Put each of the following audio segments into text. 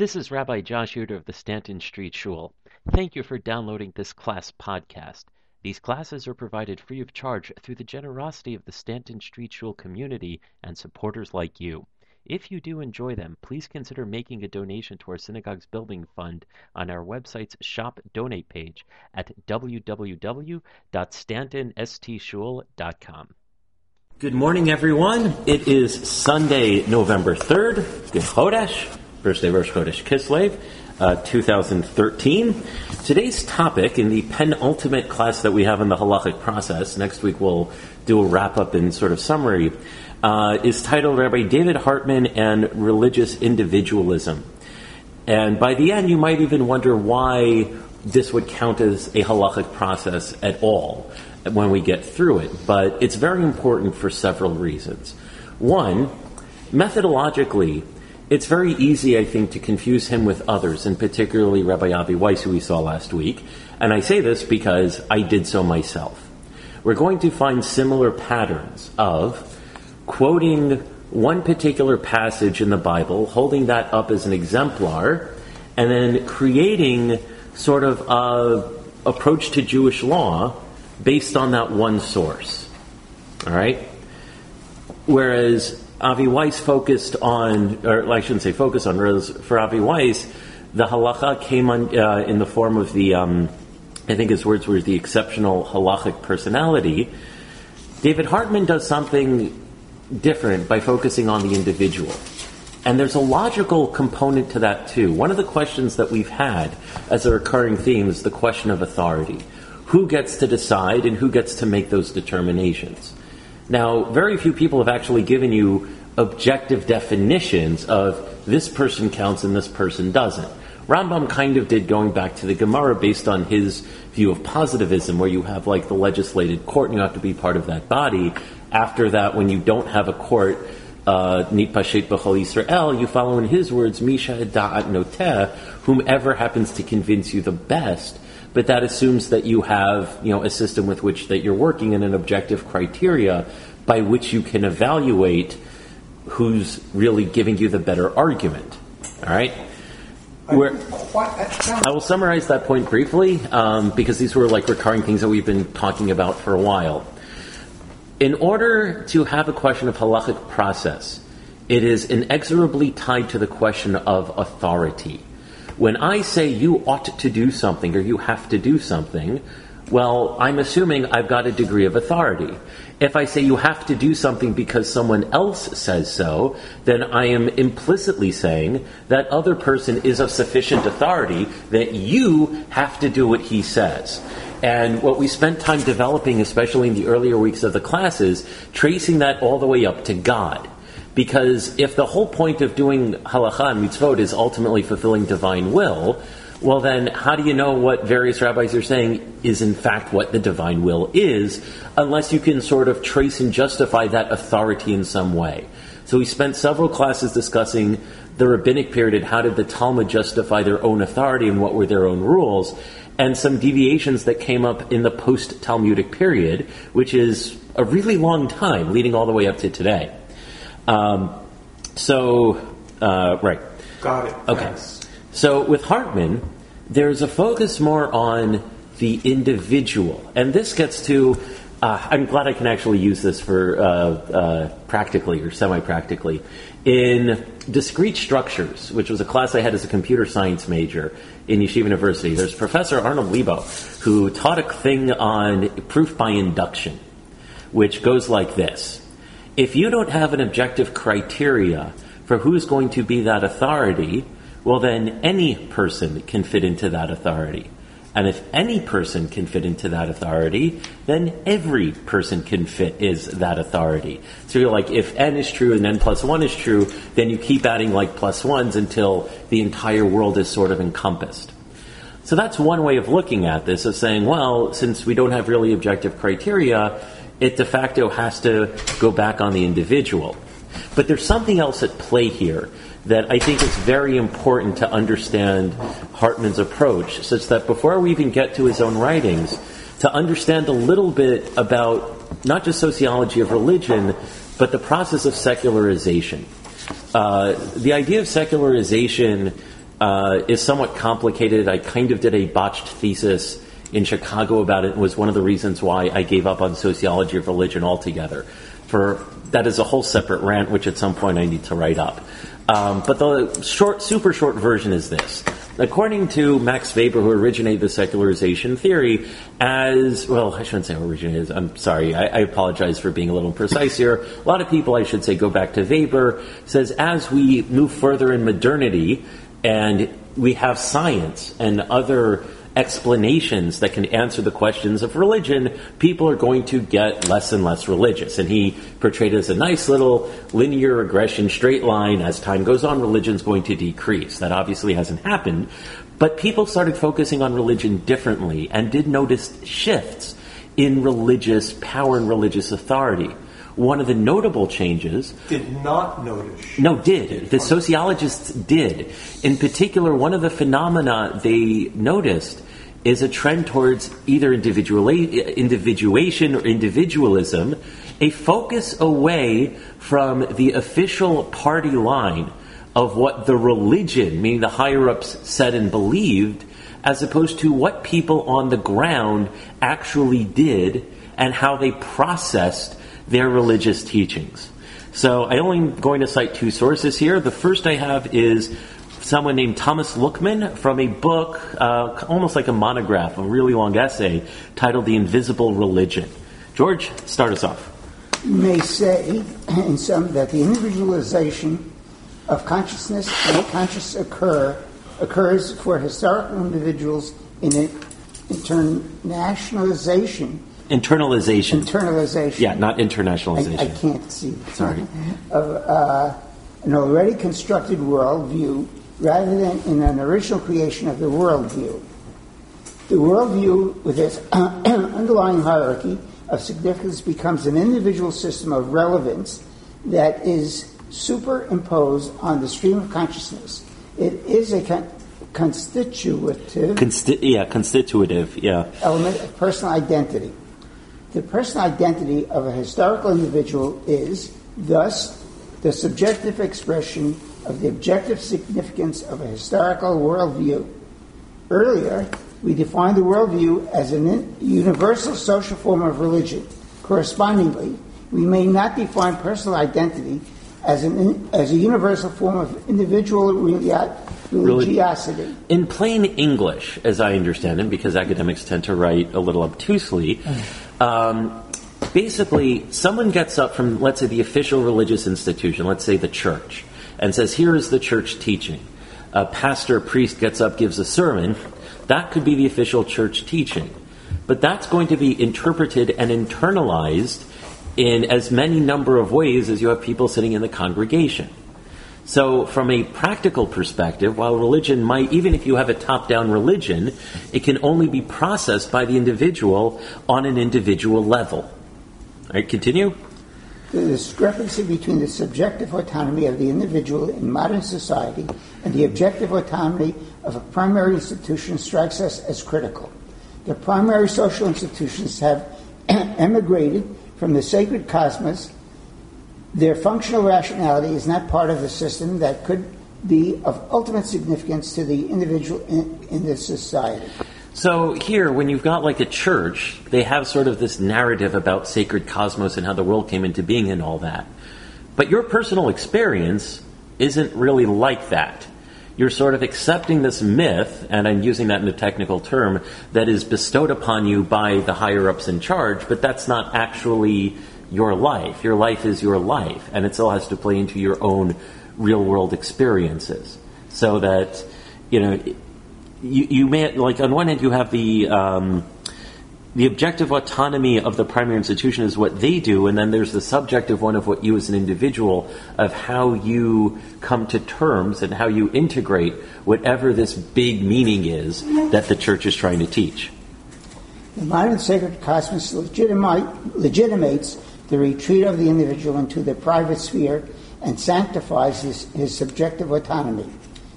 This is Rabbi Josh Yuter of the Stanton Street Shul. Thank you for downloading this class podcast. These classes are provided free of charge through the generosity of the Stanton Street Shul community and supporters like you. If you do enjoy them, please consider making a donation to our synagogue's building fund on our website's shop donate page at www.stantonstshul.com. Good morning, everyone. It is Sunday, November 3rd, Chodesh, first day Rosh Chodesh Kislev, uh, 2013. Today's topic in the penultimate class that we have in the halachic process, next week we'll do a wrap up and sort of summary, uh, is titled Rabbi David Hartman and Religious Individualism. And by the end, you might even wonder why this would count as a halachic process at all when we get through it. But it's very important for several reasons. One, methodologically, it's very easy, I think, to confuse him with others, and particularly Rabbi Avi Weiss, who we saw last week. And I say this because I did so myself. We're going to find similar patterns of quoting one particular passage in the Bible, holding that up as an exemplar, and then creating sort of a approach to Jewish law based on that one source. All right? Whereas Avi Weiss focused on, or I shouldn't say focus on, for Avi Weiss, the halacha came on, uh, in the form of the, um, I think his words were the exceptional halachic personality. David Hartman does something different by focusing on the individual. And there's a logical component to that too. One of the questions that we've had as a recurring theme is the question of authority. Who gets to decide and who gets to make those determinations? Now, very few people have actually given you objective definitions of this person counts and this person doesn't. Rambam kind of did going back to the Gemara based on his view of positivism, where you have like the legislated court and you have to be part of that body. After that, when you don't have a court, uh, nitpashet b'chol Yisrael, you follow in his words, misha da'at noteh, whomever happens to convince you the best. But that assumes that you have, you know, a system with which that you're working in an objective criteria by which you can evaluate who's really giving you the better argument. All right. Where, I will summarize that point briefly um, because these were like recurring things that we've been talking about for a while. In order to have a question of halachic process, it is inexorably tied to the question of authority. When I say you ought to do something or you have to do something, well, I'm assuming I've got a degree of authority. If I say you have to do something because someone else says so, then I am implicitly saying that other person is of sufficient authority that you have to do what he says. And what we spent time developing, especially in the earlier weeks of the classes, tracing that all the way up to God. Because if the whole point of doing halacha and mitzvot is ultimately fulfilling divine will, well then how do you know what various rabbis are saying is in fact what the divine will is, unless you can sort of trace and justify that authority in some way. So we spent several classes discussing the rabbinic period and how did the Talmud justify their own authority and what were their own rules, and some deviations that came up in the post Talmudic period, which is a really long time, leading all the way up to today. Um, so, uh, right. Got it. Okay. Thanks. So with Hartman, there's a focus more on the individual, and this gets to. Uh, I'm glad I can actually use this for uh, uh, practically or semi-practically in discrete structures, which was a class I had as a computer science major in Yeshiva University. There's Professor Arnold Lebo who taught a thing on proof by induction, which goes like this if you don't have an objective criteria for who's going to be that authority, well, then any person can fit into that authority. And if any person can fit into that authority, then every person can fit is that authority. So you're like, if n is true and n plus 1 is true, then you keep adding like plus 1s until the entire world is sort of encompassed. So that's one way of looking at this, of saying, well, since we don't have really objective criteria, it de facto has to go back on the individual. But there's something else at play here that I think is very important to understand Hartman's approach, such that before we even get to his own writings, to understand a little bit about not just sociology of religion, but the process of secularization. Uh, the idea of secularization uh, is somewhat complicated. I kind of did a botched thesis in Chicago about it. Was one of the reasons why I gave up on sociology of religion altogether. For that is a whole separate rant, which at some point I need to write up. Um, but the short, super short version is this. According to Max Weber, who originated the secularization theory, as well, I shouldn't say originated. I'm sorry. I, I apologize for being a little imprecise here. A lot of people, I should say, go back to Weber. Says as we move further in modernity, and we have science and other explanations that can answer the questions of religion, people are going to get less and less religious. And he portrayed it as a nice little linear regression, straight line. As time goes on, religion's going to decrease. That obviously hasn't happened. But people started focusing on religion differently and did notice shifts in religious power and religious authority. One of the notable changes did not notice. No, did. The sociologists did. In particular, one of the phenomena they noticed is a trend towards either individuation or individualism, a focus away from the official party line of what the religion, meaning the higher ups, said and believed, as opposed to what people on the ground actually did and how they processed their religious teachings. So I only going to cite two sources here. The first I have is someone named Thomas Luckmann from a book, uh, almost like a monograph, a really long essay titled The Invisible Religion. George, start us off. You may say in some that the individualization of consciousness and conscious occur occurs for historical individuals in an internationalization Internalization. Internalization. Yeah, not internationalization. I, I can't see. Sorry. Of uh, an already constructed worldview rather than in an original creation of the worldview. The worldview, with its underlying hierarchy of significance, becomes an individual system of relevance that is superimposed on the stream of consciousness. It is a con- constitutive. Consti- yeah, constitutive. Yeah. Element of personal identity. The personal identity of a historical individual is, thus, the subjective expression of the objective significance of a historical worldview. Earlier, we defined the worldview as a universal social form of religion. Correspondingly, we may not define personal identity as, an, as a universal form of individual religiosity. In plain English, as I understand it, because academics tend to write a little obtusely, um, basically, someone gets up from, let's say, the official religious institution, let's say the church, and says, Here is the church teaching. A pastor, a priest gets up, gives a sermon. That could be the official church teaching. But that's going to be interpreted and internalized in as many number of ways as you have people sitting in the congregation. So, from a practical perspective, while religion might, even if you have a top down religion, it can only be processed by the individual on an individual level. All right, continue. The discrepancy between the subjective autonomy of the individual in modern society and the objective autonomy of a primary institution strikes us as critical. The primary social institutions have emigrated from the sacred cosmos their functional rationality is not part of the system that could be of ultimate significance to the individual in, in this society. So here, when you've got like a church, they have sort of this narrative about sacred cosmos and how the world came into being and all that. But your personal experience isn't really like that. You're sort of accepting this myth, and I'm using that in a technical term, that is bestowed upon you by the higher ups in charge, but that's not actually your life. Your life is your life, and it still has to play into your own real world experiences. So that, you know, you, you may, like, on one hand, you have the, um, the objective autonomy of the primary institution is what they do, and then there's the subjective one of what you as an individual, of how you come to terms and how you integrate whatever this big meaning is that the church is trying to teach. The modern sacred cosmos legitimates the retreat of the individual into the private sphere and sanctifies his, his subjective autonomy.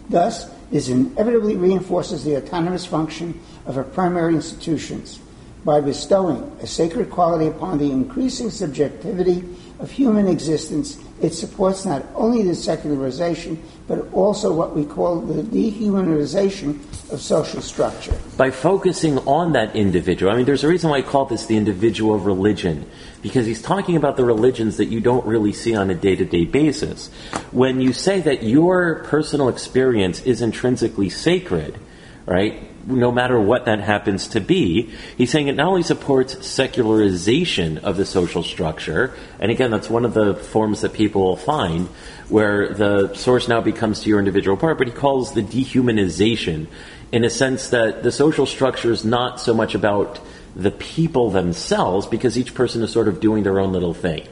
Thus, this inevitably reinforces the autonomous function of our primary institutions by bestowing a sacred quality upon the increasing subjectivity of human existence, it supports not only the secularization, but also what we call the dehumanization of social structure. By focusing on that individual, I mean, there's a reason why I call this the individual religion, because he's talking about the religions that you don't really see on a day to day basis. When you say that your personal experience is intrinsically sacred, right? No matter what that happens to be. He's saying it not only supports secularization of the social structure, and again, that's one of the forms that people will find where the source now becomes to your individual part, but he calls the dehumanization in a sense that the social structure is not so much about the people themselves because each person is sort of doing their own little thing.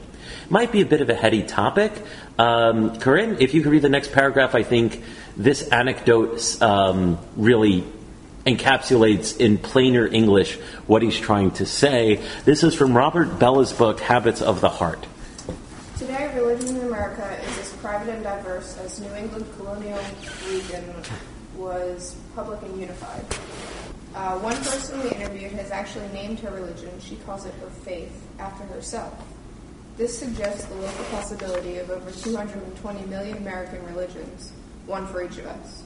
Might be a bit of a heady topic. Um, Corinne, if you could read the next paragraph, I think this anecdote um, really encapsulates in plainer English what he's trying to say. This is from Robert Bellah's book, Habits of the Heart. Today, religion in America is as private and diverse as New England colonial region was public and unified. Uh, one person we interviewed has actually named her religion, she calls it her faith, after herself. This suggests the local possibility of over 220 million American religions, one for each of us.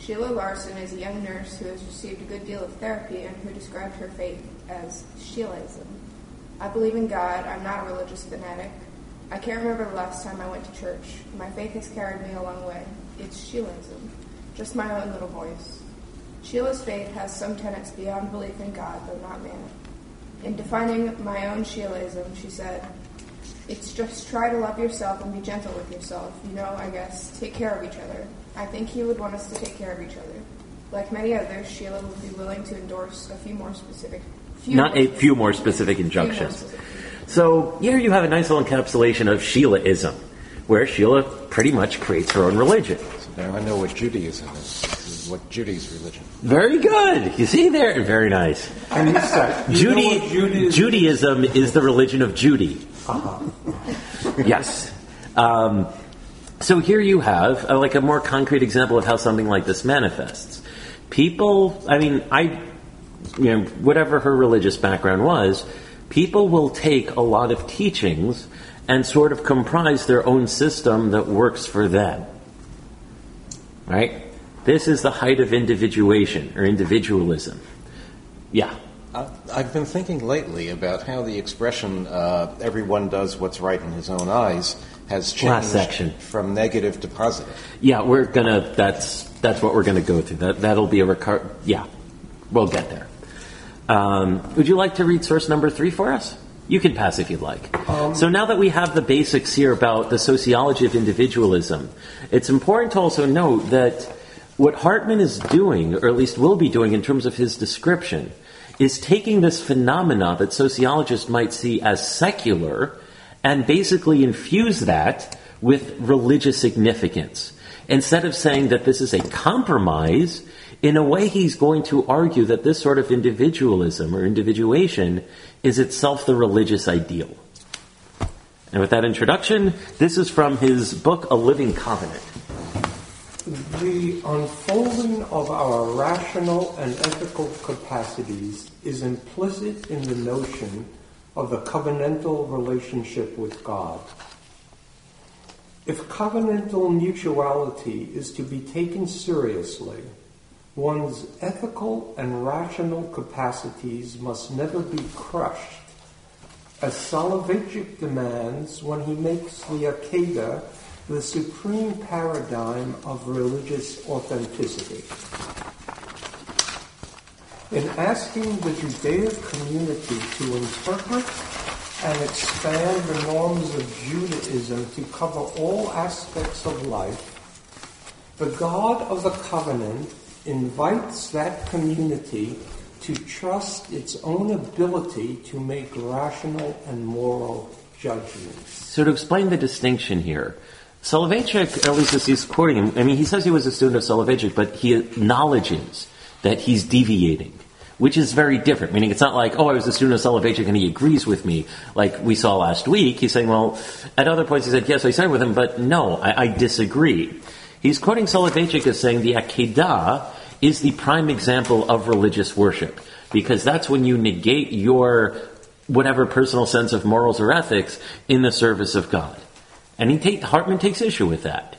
Sheila Larson is a young nurse who has received a good deal of therapy and who described her faith as Sheilaism. I believe in God. I'm not a religious fanatic. I can't remember the last time I went to church. My faith has carried me a long way. It's Sheilaism, just my own little voice. Sheila's faith has some tenets beyond belief in God, though not man. In defining my own Sheilaism, she said, it's just try to love yourself and be gentle with yourself. You know, I guess, take care of each other. I think he would want us to take care of each other. Like many others, Sheila would be willing to endorse a few more specific. Few Not more a few more specific injunctions. More specific. So here you have a nice little encapsulation of Sheilaism, where Sheila pretty much creates her own religion. So now I know what Judaism is. This is what Judy's religion. Very good. You see there? Very nice. I Judy, Judaism is the religion of Judy. Yes. Um, so here you have uh, like a more concrete example of how something like this manifests. People, I mean, I, you know, whatever her religious background was, people will take a lot of teachings and sort of comprise their own system that works for them. Right? This is the height of individuation or individualism. Yeah. I've been thinking lately about how the expression uh, "everyone does what's right in his own eyes" has changed from negative to positive. Yeah, we're gonna. That's that's what we're gonna go through. That that'll be a recur. Yeah, we'll get there. Um, would you like to read source number three for us? You can pass if you'd like. Um, so now that we have the basics here about the sociology of individualism, it's important to also note that what Hartman is doing, or at least will be doing in terms of his description, is taking this phenomena that sociologists might see as secular and basically infuse that with religious significance. Instead of saying that this is a compromise, in a way he's going to argue that this sort of individualism or individuation is itself the religious ideal. And with that introduction, this is from his book, A Living Covenant. The unfolding of our rational and ethical capacities is implicit in the notion of the covenantal relationship with God. If covenantal mutuality is to be taken seriously, one's ethical and rational capacities must never be crushed, as Soloveitchik demands when he makes the Akedah the supreme paradigm of religious authenticity. In asking the Judaic community to interpret and expand the norms of Judaism to cover all aspects of life, the God of the covenant invites that community to trust its own ability to make rational and moral judgments. So to explain the distinction here, Soloveitchik, at least as he's quoting him, I mean, he says he was a student of Soloveitchik, but he acknowledges that he's deviating which is very different. Meaning, it's not like, oh, I was a student of Soloveitchik and he agrees with me, like we saw last week. He's saying, well, at other points he said, yes, I signed with him, but no, I, I disagree. He's quoting Soloveitchik as saying the Akedah is the prime example of religious worship because that's when you negate your whatever personal sense of morals or ethics in the service of God. And he take, Hartman takes issue with that.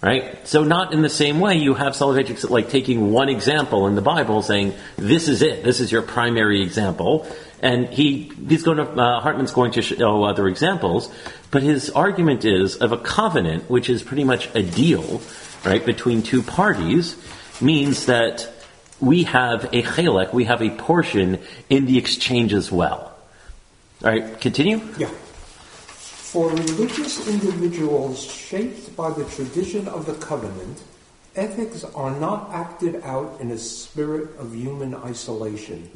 Right? So not in the same way you have Soloveitchik like taking one example in the Bible saying, this is it, this is your primary example. And he, he's going to, uh, Hartman's going to show other examples, but his argument is of a covenant, which is pretty much a deal, right, between two parties, means that we have a chelek, we have a portion in the exchange as well. All right, continue? Yeah. For religious individuals shaped by the tradition of the covenant, ethics are not acted out in a spirit of human isolation.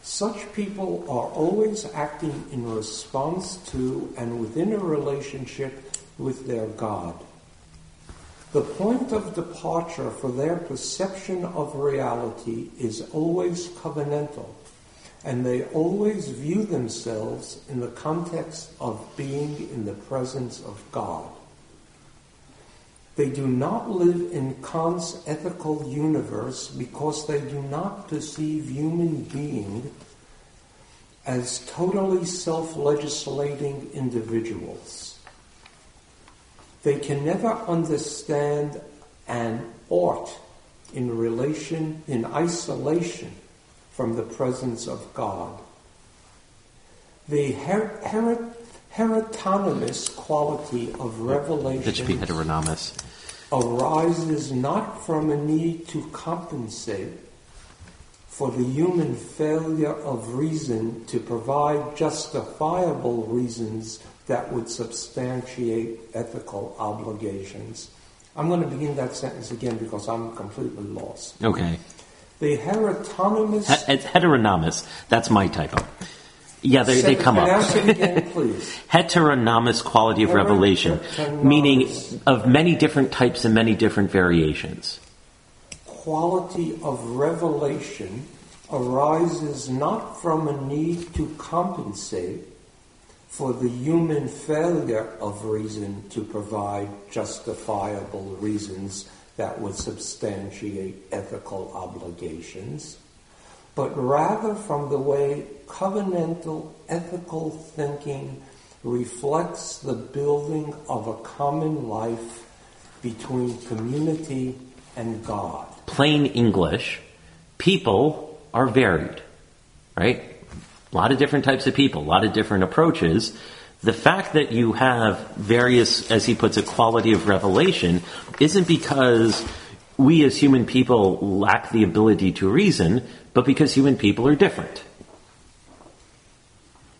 Such people are always acting in response to and within a relationship with their God. The point of departure for their perception of reality is always covenantal and they always view themselves in the context of being in the presence of God. They do not live in Kant's ethical universe because they do not perceive human being as totally self-legislating individuals. They can never understand an ought in relation, in isolation from the presence of God. The her- her- heteronomous quality of revelation That should be heteronomous. arises not from a need to compensate for the human failure of reason to provide justifiable reasons that would substantiate ethical obligations. I'm going to begin that sentence again because I'm completely lost. Okay. The heteronomous. Het- It's heteronomous. That's my typo. Yeah, they, they come up. Again. Heteronomous quality of revelation, meaning of many different types and many different variations. quality of revelation arises not from a need to compensate for the human failure of reason to provide justifiable reasons that would substantiate ethical obligations, but rather from the way covenantal ethical thinking reflects the building of a common life between community and God. Plain English, people are varied, right? A lot of different types of people, a lot of different approaches. The fact that you have various, as he puts it, quality of revelation isn't because we as human people lack the ability to reason, but because human people are different.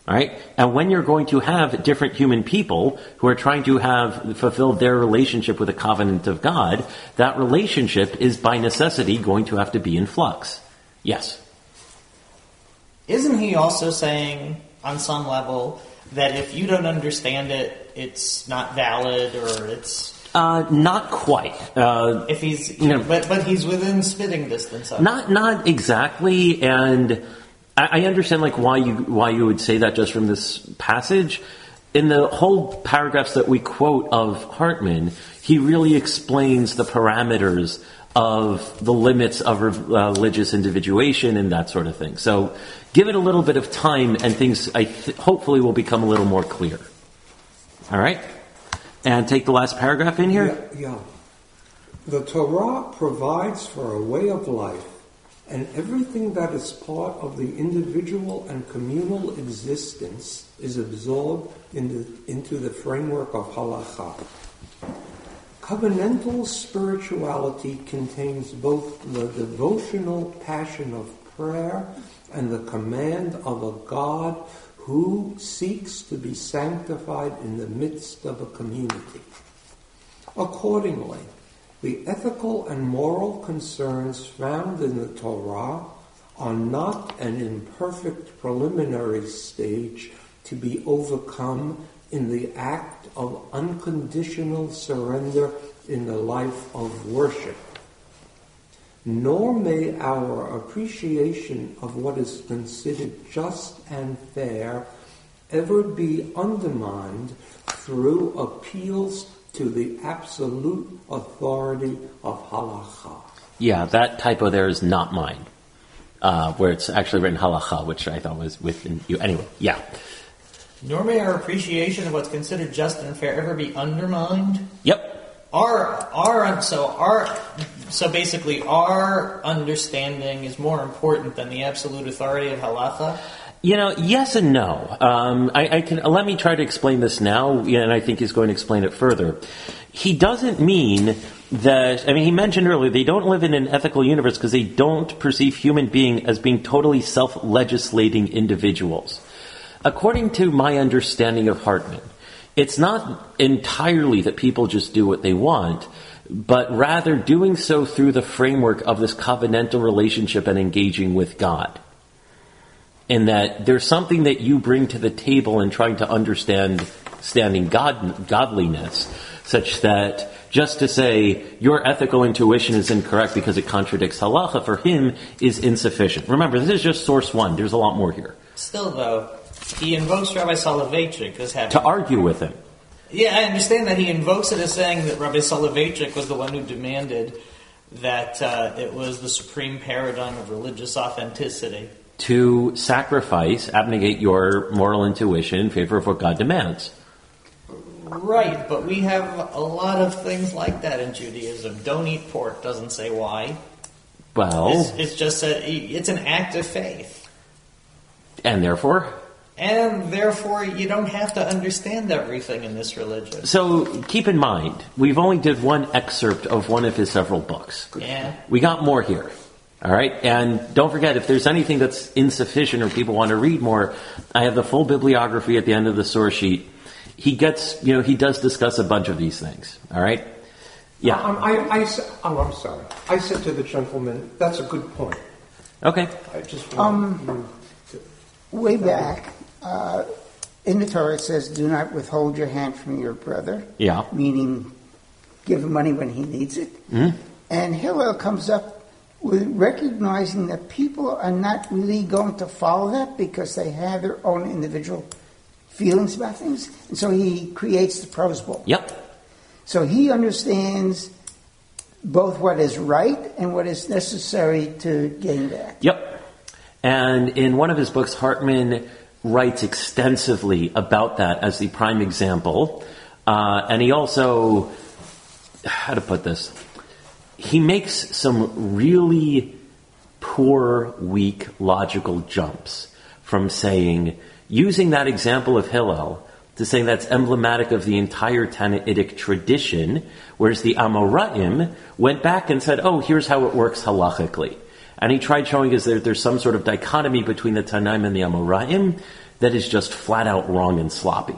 Right? And when you're going to have different human people who are trying to have fulfilled their relationship with the covenant of God, that relationship is by necessity going to have to be in flux. Yes. Isn't he also saying, on some level, that if you don't understand it, it's not valid or it's Uh, not quite. Uh, if he's You know- but but he's within spitting distance of. Not not exactly, and I, I understand like why you why you would say that just from this passage. In the whole paragraphs that we quote of Hartman, he really explains the parameters of the limits of uh, religious individuation and that sort of thing. So, give it a little bit of time, and things I th- hopefully will become a little more clear. All right, and take the last paragraph in here. Yeah, yeah. The Torah provides for a way of life, and everything that is part of the individual and communal existence is absorbed into, into the framework of halacha. Covenantal spirituality contains both the devotional passion of prayer and the command of a God who seeks to be sanctified in the midst of a community. Accordingly, the ethical and moral concerns found in the Torah are not an imperfect preliminary stage to be overcome in the act of unconditional surrender in the life of worship. Nor may our appreciation of what is considered just and fair ever be undermined through appeals to the absolute authority of halacha. Yeah, that typo there is not mine. uh, where it's actually written halacha, which I thought was within you. Anyway, yeah. Nor may our appreciation of what's considered just and fair ever be undermined. Yep. Our our so our so basically our understanding is more important than the absolute authority of halacha. You know, yes and no. Um, I, I, can let me try to explain this now, and I think he's going to explain it further. He doesn't mean that. I mean, he mentioned earlier they don't live in an ethical universe because they don't perceive human being as being totally self-legislating individuals. According to my understanding of Hartman, it's not entirely that people just do what they want, but rather doing so through the framework of this covenantal relationship and engaging with God. In that there's something that you bring to the table in trying to understand standing God, godliness, such that just to say your ethical intuition is incorrect because it contradicts halacha for him is insufficient. Remember, this is just source one. There's a lot more here. Still, though, he invokes Rabbi Soloveitchik as having to argue with him. Yeah, I understand that he invokes it as saying that Rabbi Soloveitchik was the one who demanded that uh, it was the supreme paradigm of religious authenticity. To sacrifice, abnegate your moral intuition in favor of what God demands. Right, but we have a lot of things like that in Judaism. Don't eat pork doesn't say why. Well, it's, it's just a, it's an act of faith, and therefore, and therefore you don't have to understand everything in this religion. So keep in mind, we've only did one excerpt of one of his several books. Yeah, we got more here. All right, and don't forget if there's anything that's insufficient or people want to read more, I have the full bibliography at the end of the source sheet he gets, you know, he does discuss a bunch of these things. All right? Yeah. Um, I, I, oh, I'm sorry. I said to the gentleman, that's a good point. Okay. I just um, way back uh, in the Torah it says, "Do not withhold your hand from your brother." Yeah. Meaning, give him money when he needs it. Mm-hmm. And Hillel comes up with recognizing that people are not really going to follow that because they have their own individual feelings about things. And so he creates the prosbul. Yep. So he understands both what is right and what is necessary to gain that. Yep. And in one of his books, Hartman writes extensively about that as the prime example. Uh, and he also, how to put this, he makes some really poor, weak logical jumps from saying, using that example of Hillel to saying that's emblematic of the entire Tannaitic tradition, whereas the Amoraim went back and said, oh, here's how it works halachically. And he tried showing us that there's some sort of dichotomy between the Tanaim and the Amoraim that is just flat out wrong and sloppy.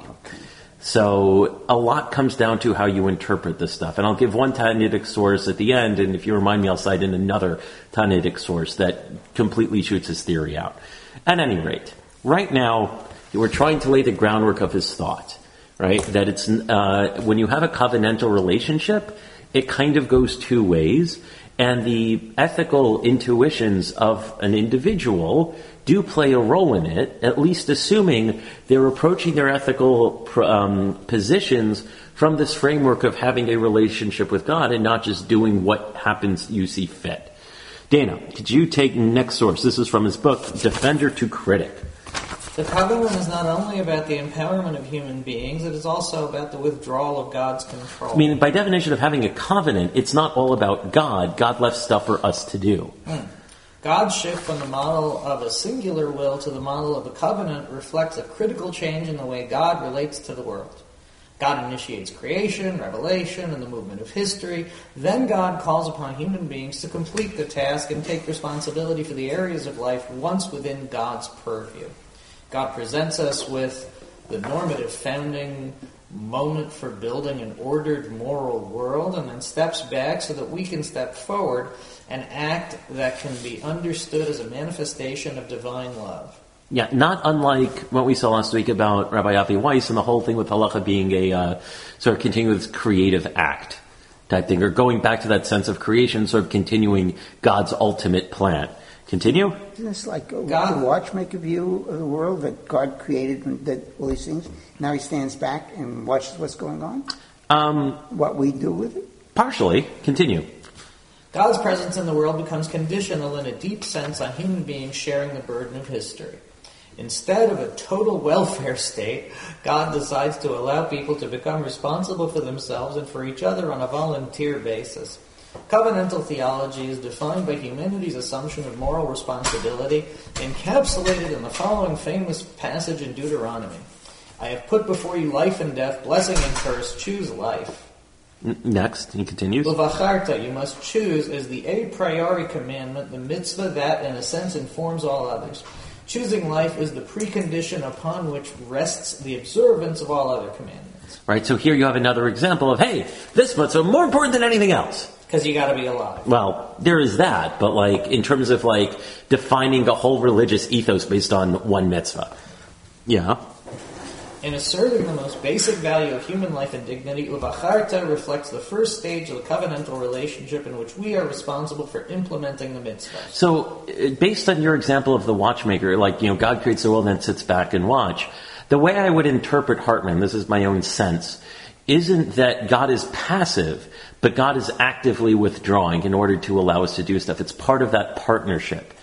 So a lot comes down to how you interpret this stuff. And I'll give one Tannaitic source at the end, and if you remind me, I'll cite in another Tannaitic source that completely shoots his theory out. At any rate, right now, we're trying to lay the groundwork of his thought, right? That it's, uh, when you have a covenantal relationship, it kind of goes two ways, and the ethical intuitions of an individual do play a role in it, at least assuming they're approaching their ethical um, positions from this framework of having a relationship with God and not just doing what happens you see fit. Dana, could you take next source? This is from his book, Defender to Critic. The covenant is not only about the empowerment of human beings, it is also about the withdrawal of God's control. I mean, by definition of having a covenant, it's not all about God. God left stuff for us to do. Hmm. God's shift from the model of a singular will to the model of a covenant reflects a critical change in the way God relates to the world. God initiates creation, revelation, and the movement of history. Then God calls upon human beings to complete the task and take responsibility for the areas of life once within God's purview. God presents us with the normative founding moment for building an ordered moral world and then steps back so that we can step forward and act that can be understood as a manifestation of divine love. Yeah, not unlike what we saw last week about Rabbi Avi Weiss and the whole thing with halacha being a uh, sort of continuous creative act type thing, or going back to that sense of creation, sort of continuing God's ultimate plan. Continue. Isn't this like a, God, a watchmaker view of the world that God created that all these things? Now he stands back and watches what's going on. Um, what we do with it. Partially. Continue. God's presence in the world becomes conditional in a deep sense on human beings sharing the burden of history. Instead of a total welfare state, God decides to allow people to become responsible for themselves and for each other on a volunteer basis. Covenantal theology is defined by humanity's assumption of moral responsibility, encapsulated in the following famous passage in Deuteronomy I have put before you life and death, blessing and curse. Choose life. Next, he continues. Levacharta, you must choose is the a priori commandment, the mitzvah that, in a sense, informs all others. Choosing life is the precondition upon which rests the observance of all other commandments. Right, so here you have another example of, hey, this mitzvah more important than anything else. Because you got to be alive. Well, there is that, but like in terms of like defining the whole religious ethos based on one mitzvah. Yeah. In asserting the most basic value of human life and dignity, Uvacharta reflects the first stage of the covenantal relationship in which we are responsible for implementing the mitzvah. So, uh, based on your example of the watchmaker, like, you know, God creates the world and then sits back and watch, the way I would interpret Hartman, this is my own sense, isn't that God is passive, but God is actively withdrawing in order to allow us to do stuff. It's part of that partnership.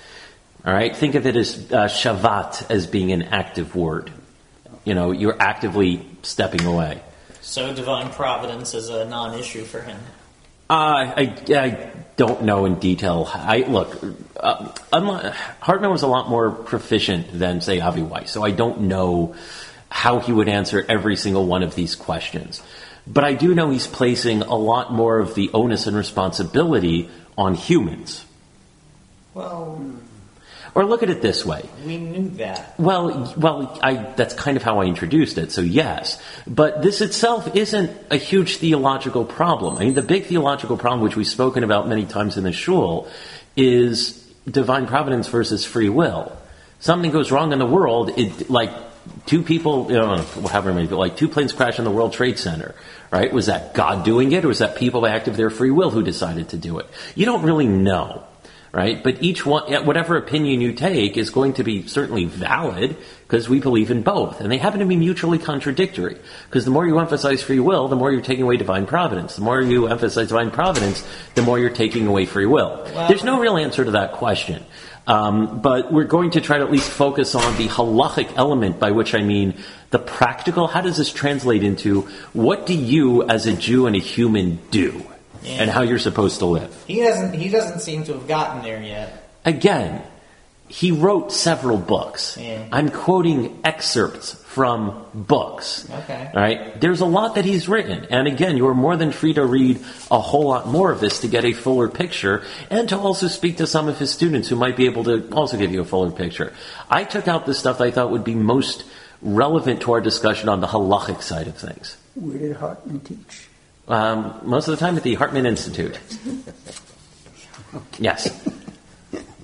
All right? Think of it as uh, shavat as being an active word you know, you're actively stepping away. So divine providence is a non-issue for him. Uh, I, I don't know in detail. I look. Uh, Hartman was a lot more proficient than say Avi Weiss, so I don't know how he would answer every single one of these questions. But I do know he's placing a lot more of the onus and responsibility on humans. Well, or look at it this way. We knew that. Well, well, I, that's kind of how I introduced it, so yes. But this itself isn't a huge theological problem. I mean, the big theological problem, which we've spoken about many times in the shul, is divine providence versus free will. Something goes wrong in the world, it, like two people, you know, however many, like two planes crash in the World Trade Center, right? Was that God doing it, or was that people by act of their free will who decided to do it? You don't really know right? But each one, whatever opinion you take is going to be certainly valid because we believe in both. And they happen to be mutually contradictory. Because the more you emphasize free will, the more you're taking away divine providence. The more you emphasize divine providence, the more you're taking away free will. Well, There's no real answer to that question. Um, but we're going to try to at least focus on the halachic element, by which I mean the practical. How does this translate into what do you, as a Jew and a human, do? and how you're supposed to live. He hasn't. He doesn't seem to have gotten there yet. Again, he wrote several books. Yeah. I'm quoting excerpts from books. Okay. All right. There's a lot that he's written, and again, you are more than free to read a whole lot more of this to get a fuller picture, and to also speak to some of his students who might be able to also give you a fuller picture. I took out the stuff that I thought would be most relevant to our discussion on the halachic side of things. Where did Hartman teach? Um, most of the time at the Hartman Institute. Yes.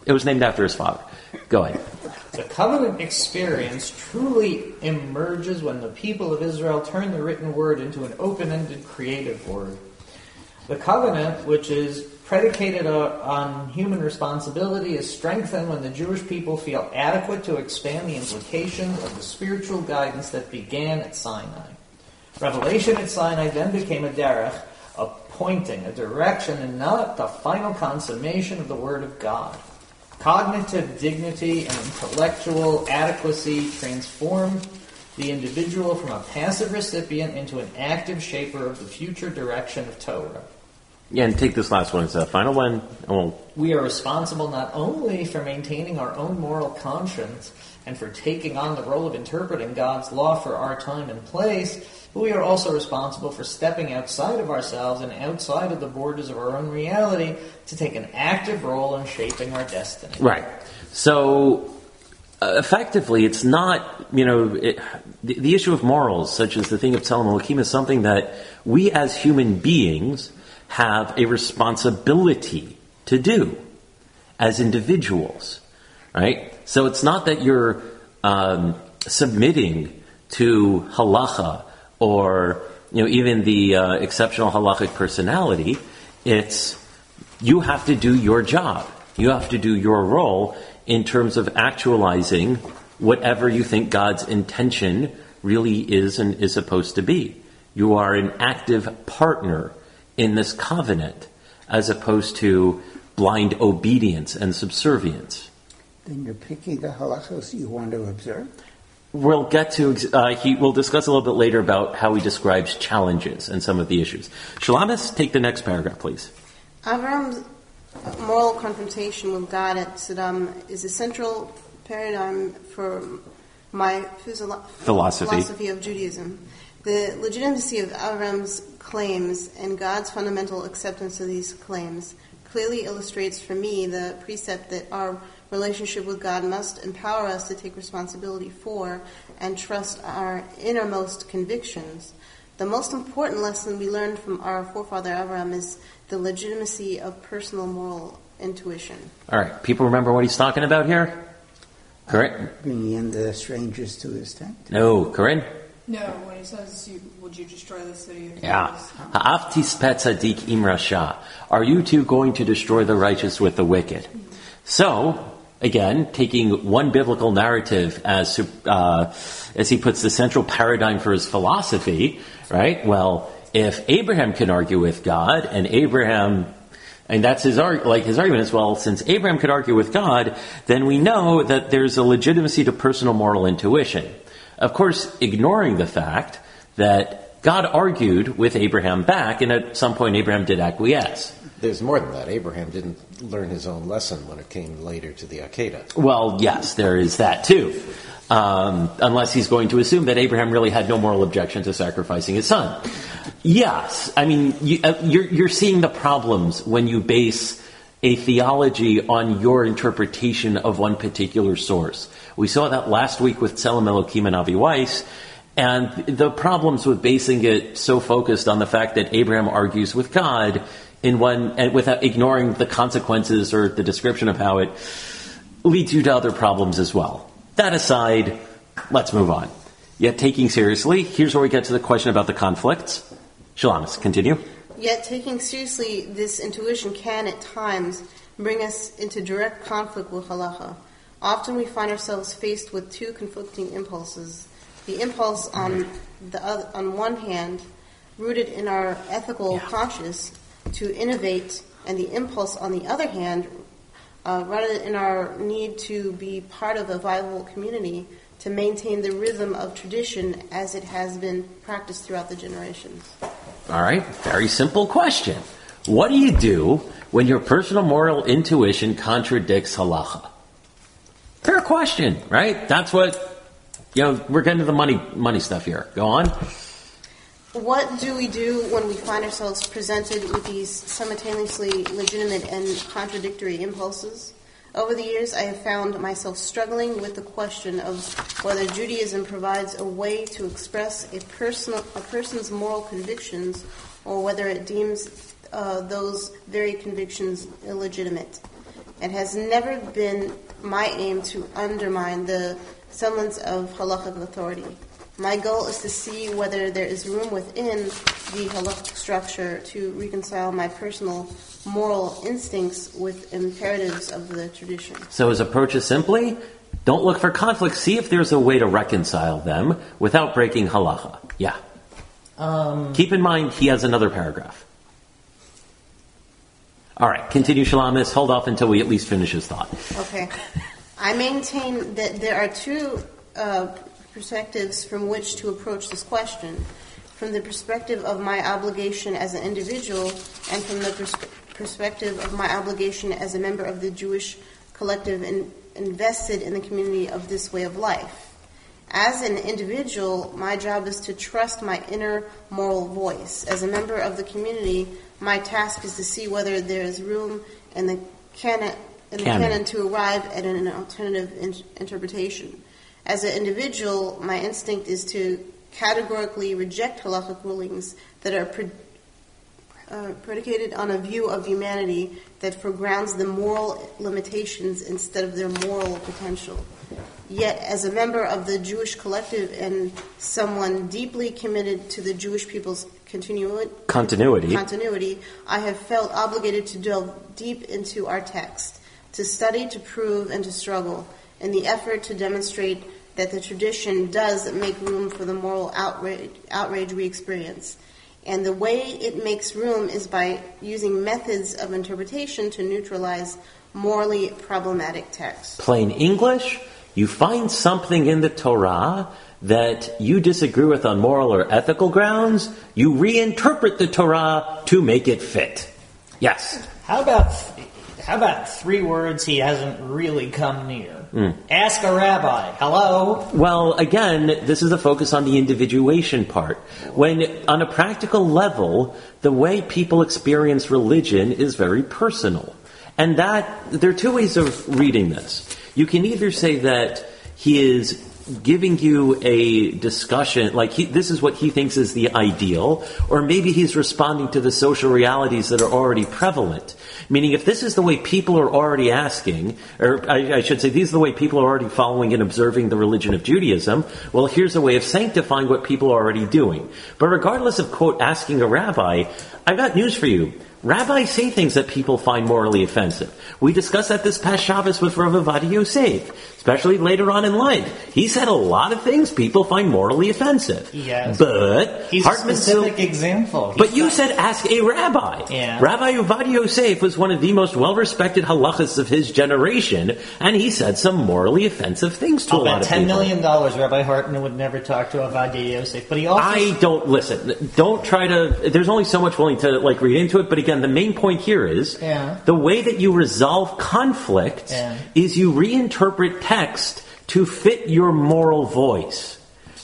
It was named after his father. Go ahead. The covenant experience truly emerges when the people of Israel turn the written word into an open ended creative word. The covenant, which is predicated on human responsibility, is strengthened when the Jewish people feel adequate to expand the implications of the spiritual guidance that began at Sinai. Revelation at Sinai then became a derech, a pointing, a direction, and not the final consummation of the Word of God. Cognitive dignity and intellectual adequacy transform the individual from a passive recipient into an active shaper of the future direction of Torah. Yeah, and take this last one as a final one. We'll... We are responsible not only for maintaining our own moral conscience and for taking on the role of interpreting God's law for our time and place, but we are also responsible for stepping outside of ourselves and outside of the borders of our own reality to take an active role in shaping our destiny. Right. So, uh, effectively, it's not, you know, it, the, the, issue of morals, such as the thing of Tzelem Elohim, is something that we as human beings have a responsibility to do as individuals, right? So it's not that you're um, submitting to halacha or you know even the uh, exceptional halachic personality. It's you have to do your job. You have to do your role in terms of actualizing whatever you think God's intention really is and is supposed to be. You are an active partner in this covenant. as opposed to blind obedience and subservience. Then you're picking the halachos you want to observe? We'll get to, uh, he, we'll discuss a little bit later about how he describes challenges and some of the issues. Shalamis, take the next paragraph, please. Avram's moral confrontation with God at Sodom is a central paradigm for my philosophy. philosophy of Judaism. The legitimacy of Avram's claims and God's fundamental acceptance of these claims clearly illustrates for me the precept that our relationship with God must empower us to take responsibility for and trust our innermost convictions. The most important lesson we learned from our forefather Avram is the legitimacy of personal moral intuition. All right, people remember what he's talking about here? Correct? Bringing in the strangers to his tent? No, Corinne? No, when he says, would you destroy the city? Yeah. Ha'aftis petzadik imrasha. Are you two going to destroy the righteous with the wicked? So, again, taking one biblical narrative as, uh, as he puts the central paradigm for his philosophy, right? Well, if Abraham can argue with God and Abraham and that's his like his argument is well, since Abraham could argue with God, then we know that there's a legitimacy to personal moral intuition. Of course, ignoring the fact that God argued with Abraham back, and at some point Abraham did acquiesce. There's more than that. Abraham didn't learn his own lesson when it came later to the Akedah. Well, yes, there is that too. Um, unless he's going to assume that Abraham really had no moral objection to sacrificing his son. Yes, I mean, you, are uh, you're, you're seeing the problems when you base a theology on your interpretation of one particular source. We saw that last week with Tselem Elokim and Avi Weiss, and the problems with basing it so focused on the fact that Abraham argues with God in one, and without ignoring the consequences or the description of how it leads you to other problems as well. That aside, let's move on. Yet taking seriously, here's where we get to the question about the conflicts. Shalamis, continue. Yet taking seriously this intuition can at times bring us into direct conflict with halacha. Often we find ourselves faced with two conflicting impulses. The impulse on the other, on one hand, rooted in our ethical yeah. conscience to innovate, and the impulse on the other hand, uh, rooted in our need to be part of a viable community to maintain the rhythm of tradition as it has been practiced throughout the generations. All right, very simple question. What do you do when your personal moral intuition contradicts halacha? Fair question, right? That's what you know. We're getting to the money money stuff here. Go on. What do we do when we find ourselves presented with these simultaneously legitimate and contradictory impulses? Over the years, I have found myself struggling with the question of whether Judaism provides a way to express a, personal, a person's moral convictions or whether it deems uh, those very convictions illegitimate. It has never been my aim to undermine the semblance of halachic authority. My goal is to see whether there is room within the halachic structure to reconcile my personal moral instincts with imperatives of the tradition. So his approach is simply don't look for conflict. See if there's a way to reconcile them without breaking halacha. Yeah. Um, Keep in mind he has another paragraph. All right, continue Shalamis. Hold off until we at least finish his thought. Okay. I maintain that there are two uh, perspectives from which to approach this question. From the perspective of my obligation as an individual, and from the pers- perspective of my obligation as a member of the Jewish collective in- invested in the community of this way of life. As an individual, my job is to trust my inner moral voice. As a member of the community, my task is to see whether there is room in the canon, in the canon. canon to arrive at an alternative in- interpretation. As an individual, my instinct is to categorically reject halachic rulings that are pre- uh, predicated on a view of humanity that foregrounds the moral limitations instead of their moral potential. Yet, as a member of the Jewish collective and someone deeply committed to the Jewish people's continuity, continuity, continuity, I have felt obligated to delve deep into our text, to study, to prove, and to struggle in the effort to demonstrate that the tradition does make room for the moral outrage, outrage we experience. And the way it makes room is by using methods of interpretation to neutralize morally problematic texts. Plain English, you find something in the Torah that you disagree with on moral or ethical grounds, you reinterpret the Torah to make it fit. Yes. How about how about three words he hasn't really come near? Mm. Ask a rabbi. Hello? Well, again, this is a focus on the individuation part. When, on a practical level, the way people experience religion is very personal. And that, there are two ways of reading this. You can either say that he is giving you a discussion, like he, this is what he thinks is the ideal, or maybe he's responding to the social realities that are already prevalent. Meaning, if this is the way people are already asking, or I, I should say, these are the way people are already following and observing the religion of Judaism, well, here's a way of sanctifying what people are already doing. But regardless of, quote, asking a rabbi, I've got news for you. Rabbis say things that people find morally offensive. We discussed that this past Shabbos with Rav Ovadia Yosef especially later on in life. He said a lot of things people find morally offensive. Yes. But he's Hartman a specific still, example. He's but you said ask a rabbi. Yeah. Rabbi Ovadia Yosef was one of the most well-respected halachas of his generation, and he said some morally offensive things to I'll a oh, lot of people. Ten million dollars, Rabbi Hartman would never talk to Ovadia Yosef, but he also. I don't listen. Don't try to. There's only so much willing to like read into it. But again, the main point here is yeah. the way that you resolve conflict yeah. is you reinterpret text to fit your moral voice.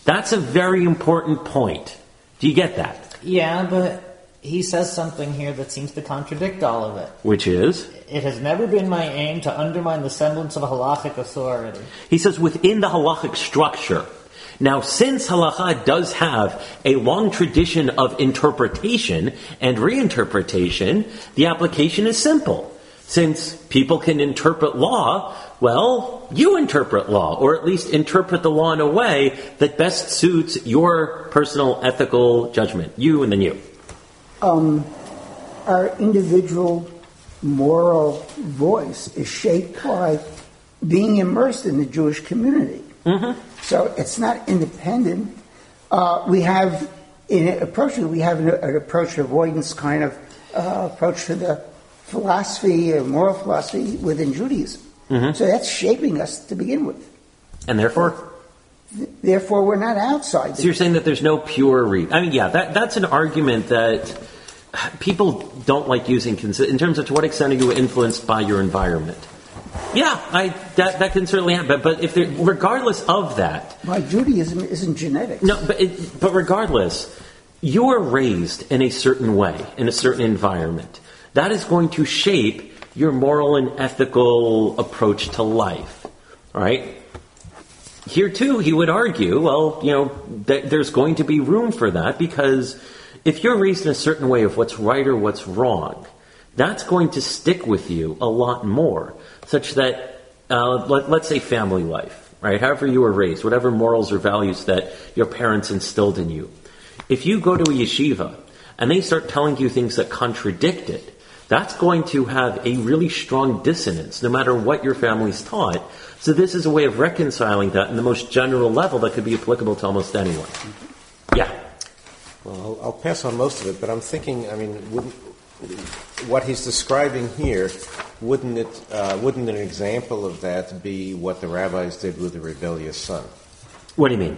That's a very important point. Do you get that? Yeah, but he says something here that seems to contradict all of it. Which is? It has never been my aim to undermine the semblance of a halachic authority. He says within the halachic structure. Now, since halacha does have a long tradition of interpretation and reinterpretation, the application is simple. Since people can interpret law, well, you interpret law, or at least interpret the law in a way that best suits your personal ethical judgment. You and then you. Um, our individual moral voice is shaped by being immersed in the Jewish community. Mm-hmm. So it's not independent. Uh, we have, in approaching, we have an, an approach avoidance kind of uh, approach to the philosophy, or moral philosophy within Judaism. Mm-hmm. So that's shaping us to begin with. And therefore? Therefore, we're not outside. So you're saying that there's no pure read. I mean, yeah, that, that's an argument that people don't like using in terms of to what extent are you influenced by your environment. Yeah, I, that, that can certainly happen. But, but if regardless of that, my Judaism isn't genetics. No, but it, but regardless, you are raised in a certain way in a certain environment that is going to shape your moral and ethical approach to life. right? Here too, he would argue, well, you know, th- there's going to be room for that because if you're raised in a certain way of what's right or what's wrong, that's going to stick with you a lot more, such that, uh, let, let's say family life, right? However you were raised, whatever morals or values that your parents instilled in you. If you go to a yeshiva and they start telling you things that contradict it, that's going to have a really strong dissonance no matter what your family's taught. So this is a way of reconciling that in the most general level that could be applicable to almost anyone. Yeah. Well, I'll, I'll pass on most of it, but I'm thinking, I mean, what he's describing here, wouldn't it, uh, wouldn't an example of that be what the rabbis did with the rebellious son? What do you mean?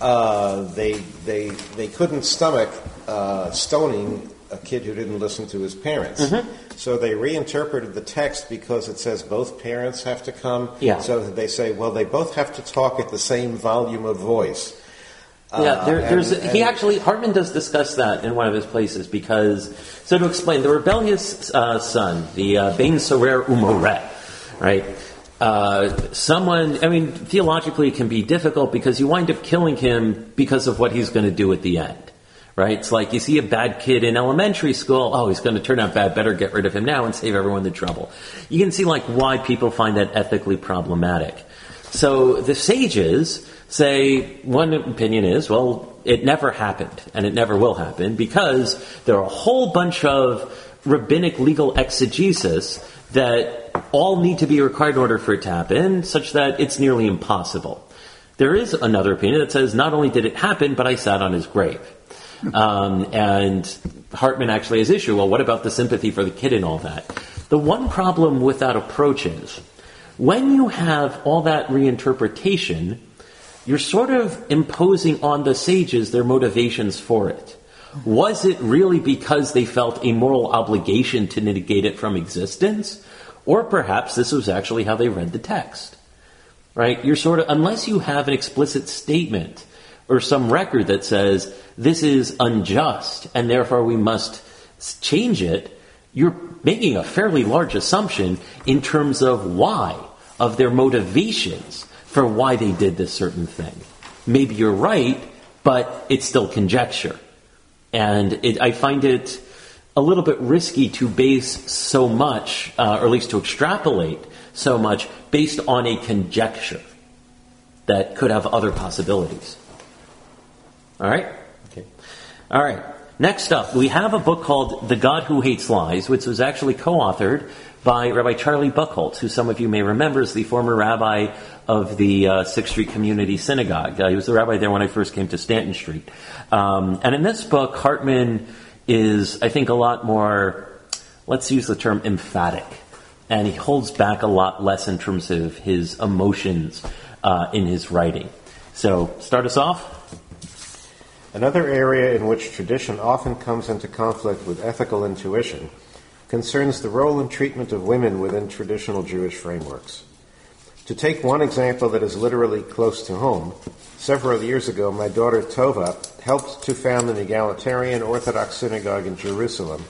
Uh, they, they, they couldn't stomach uh, stoning a kid who didn't listen to his parents. Mm-hmm. So they reinterpreted the text because it says both parents have to come. Yeah. So they say, well, they both have to talk at the same volume of voice. Yeah, uh, there, there's and, he actually Hartman does discuss that in one of his places because so to explain the rebellious uh, son, the uh, Bain Sorer Umoret, right? Uh, someone, I mean, theologically, it can be difficult because you wind up killing him because of what he's going to do at the end right? It's like you see a bad kid in elementary school, oh, he's going to turn out bad, better get rid of him now and save everyone the trouble. You can see like why people find that ethically problematic. So the sages say one opinion is, well, it never happened and it never will happen because there are a whole bunch of rabbinic legal exegesis that all need to be required in order for it to happen, such that it's nearly impossible. There is another opinion that says not only did it happen, but I sat on his grave. Um, and Hartman actually has issue. Well, what about the sympathy for the kid and all that? The one problem with that approach is when you have all that reinterpretation, you're sort of imposing on the sages their motivations for it. Was it really because they felt a moral obligation to negate it from existence? Or perhaps this was actually how they read the text? Right? You're sort of, unless you have an explicit statement or some record that says this is unjust and therefore we must change it, you're making a fairly large assumption in terms of why, of their motivations for why they did this certain thing. Maybe you're right, but it's still conjecture. And it, I find it a little bit risky to base so much, uh, or at least to extrapolate so much, based on a conjecture that could have other possibilities. All right? Okay. All right. Next up, we have a book called The God Who Hates Lies, which was actually co authored by Rabbi Charlie Buckholtz, who some of you may remember is the former rabbi of the uh, Sixth Street Community Synagogue. Uh, he was the rabbi there when I first came to Stanton Street. Um, and in this book, Hartman is, I think, a lot more, let's use the term emphatic. And he holds back a lot less in terms of his emotions uh, in his writing. So, start us off. Another area in which tradition often comes into conflict with ethical intuition concerns the role and treatment of women within traditional Jewish frameworks. To take one example that is literally close to home, several years ago my daughter Tova helped to found an egalitarian Orthodox synagogue in Jerusalem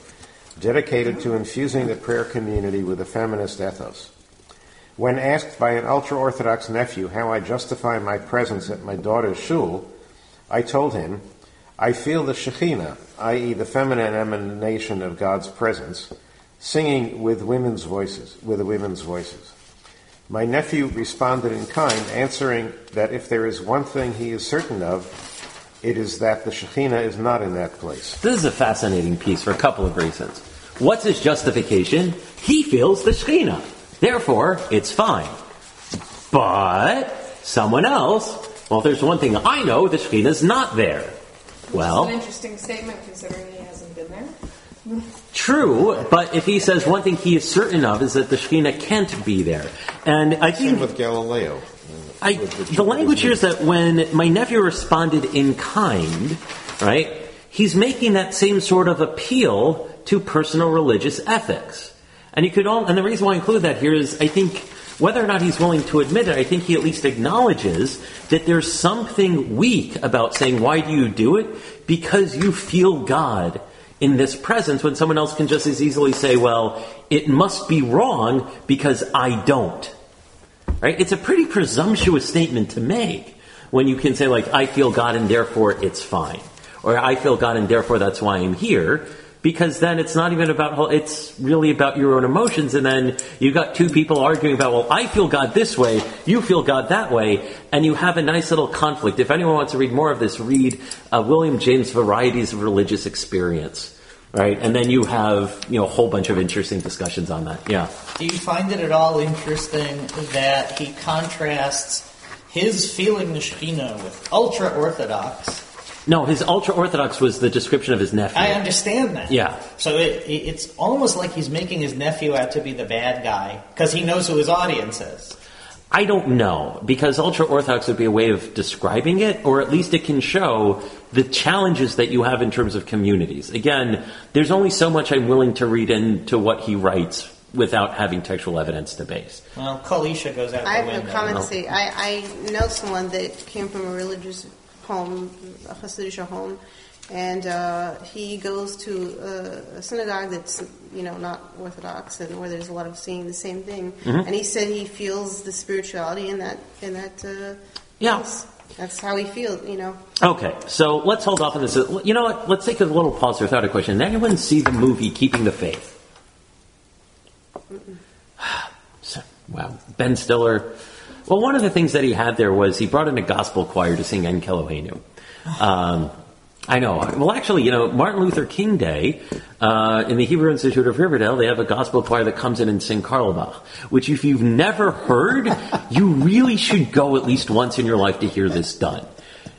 dedicated to infusing the prayer community with a feminist ethos. When asked by an ultra Orthodox nephew how I justify my presence at my daughter's shul, I told him, I feel the Shekhinah, i.e., the feminine emanation of God's presence, singing with women's voices, with the women's voices. My nephew responded in kind, answering that if there is one thing he is certain of, it is that the Shekhinah is not in that place. This is a fascinating piece for a couple of reasons. What's his justification? He feels the Shekhinah. Therefore, it's fine. But someone else, well, there's one thing I know, the Shekhinah's not there. Well, an interesting statement considering he hasn't been there. True, but if he says one thing he is certain of is that the Shekhinah can't be there. And I Same think with Galileo. I, the language here is that when my nephew responded in kind, right, he's making that same sort of appeal to personal religious ethics. And you could all, and the reason why I include that here is I think whether or not he's willing to admit it, I think he at least acknowledges that there's something weak about saying, why do you do it? Because you feel God in this presence when someone else can just as easily say, well, it must be wrong because I don't. Right? It's a pretty presumptuous statement to make when you can say, like, I feel God and therefore it's fine. Or I feel God and therefore that's why I'm here. Because then it's not even about, it's really about your own emotions. And then you've got two people arguing about, well, I feel God this way, you feel God that way. And you have a nice little conflict. If anyone wants to read more of this, read uh, William James' Varieties of Religious Experience. Right? And then you have, you know, a whole bunch of interesting discussions on that. Yeah. Do you find it at all interesting that he contrasts his feeling the Shekhinah with ultra Orthodox? No, his ultra orthodox was the description of his nephew. I understand that. Yeah. So it, it- it's almost like he's making his nephew out to be the bad guy because he knows who his audience is. I don't know because ultra orthodox would be a way of describing it, or at least it can show the challenges that you have in terms of communities. Again, there's only so much I'm willing to read into what he writes without having textual evidence to base. Well, Kalisha goes out I the have window. no comment to say. I, I know someone that came from a religious home, a Hasidic home, and uh, he goes to a, a synagogue that's you know not Orthodox and where there's a lot of seeing the same thing. Mm-hmm. And he said he feels the spirituality in that in that. Uh, Yeah. place. That's how he feels. You know. Okay, so let's hold off on this. You know what? Let's take a little pause without a question. Did anyone see the movie Keeping the Faith? So- Wow, Ben Stiller. Well, one of the things that he had there was he brought in a gospel choir to sing En Kelohenu. Um, I know. Well, actually, you know, Martin Luther King Day uh, in the Hebrew Institute of Riverdale, they have a gospel choir that comes in and sing Carlebach, which, if you've never heard, you really should go at least once in your life to hear this done.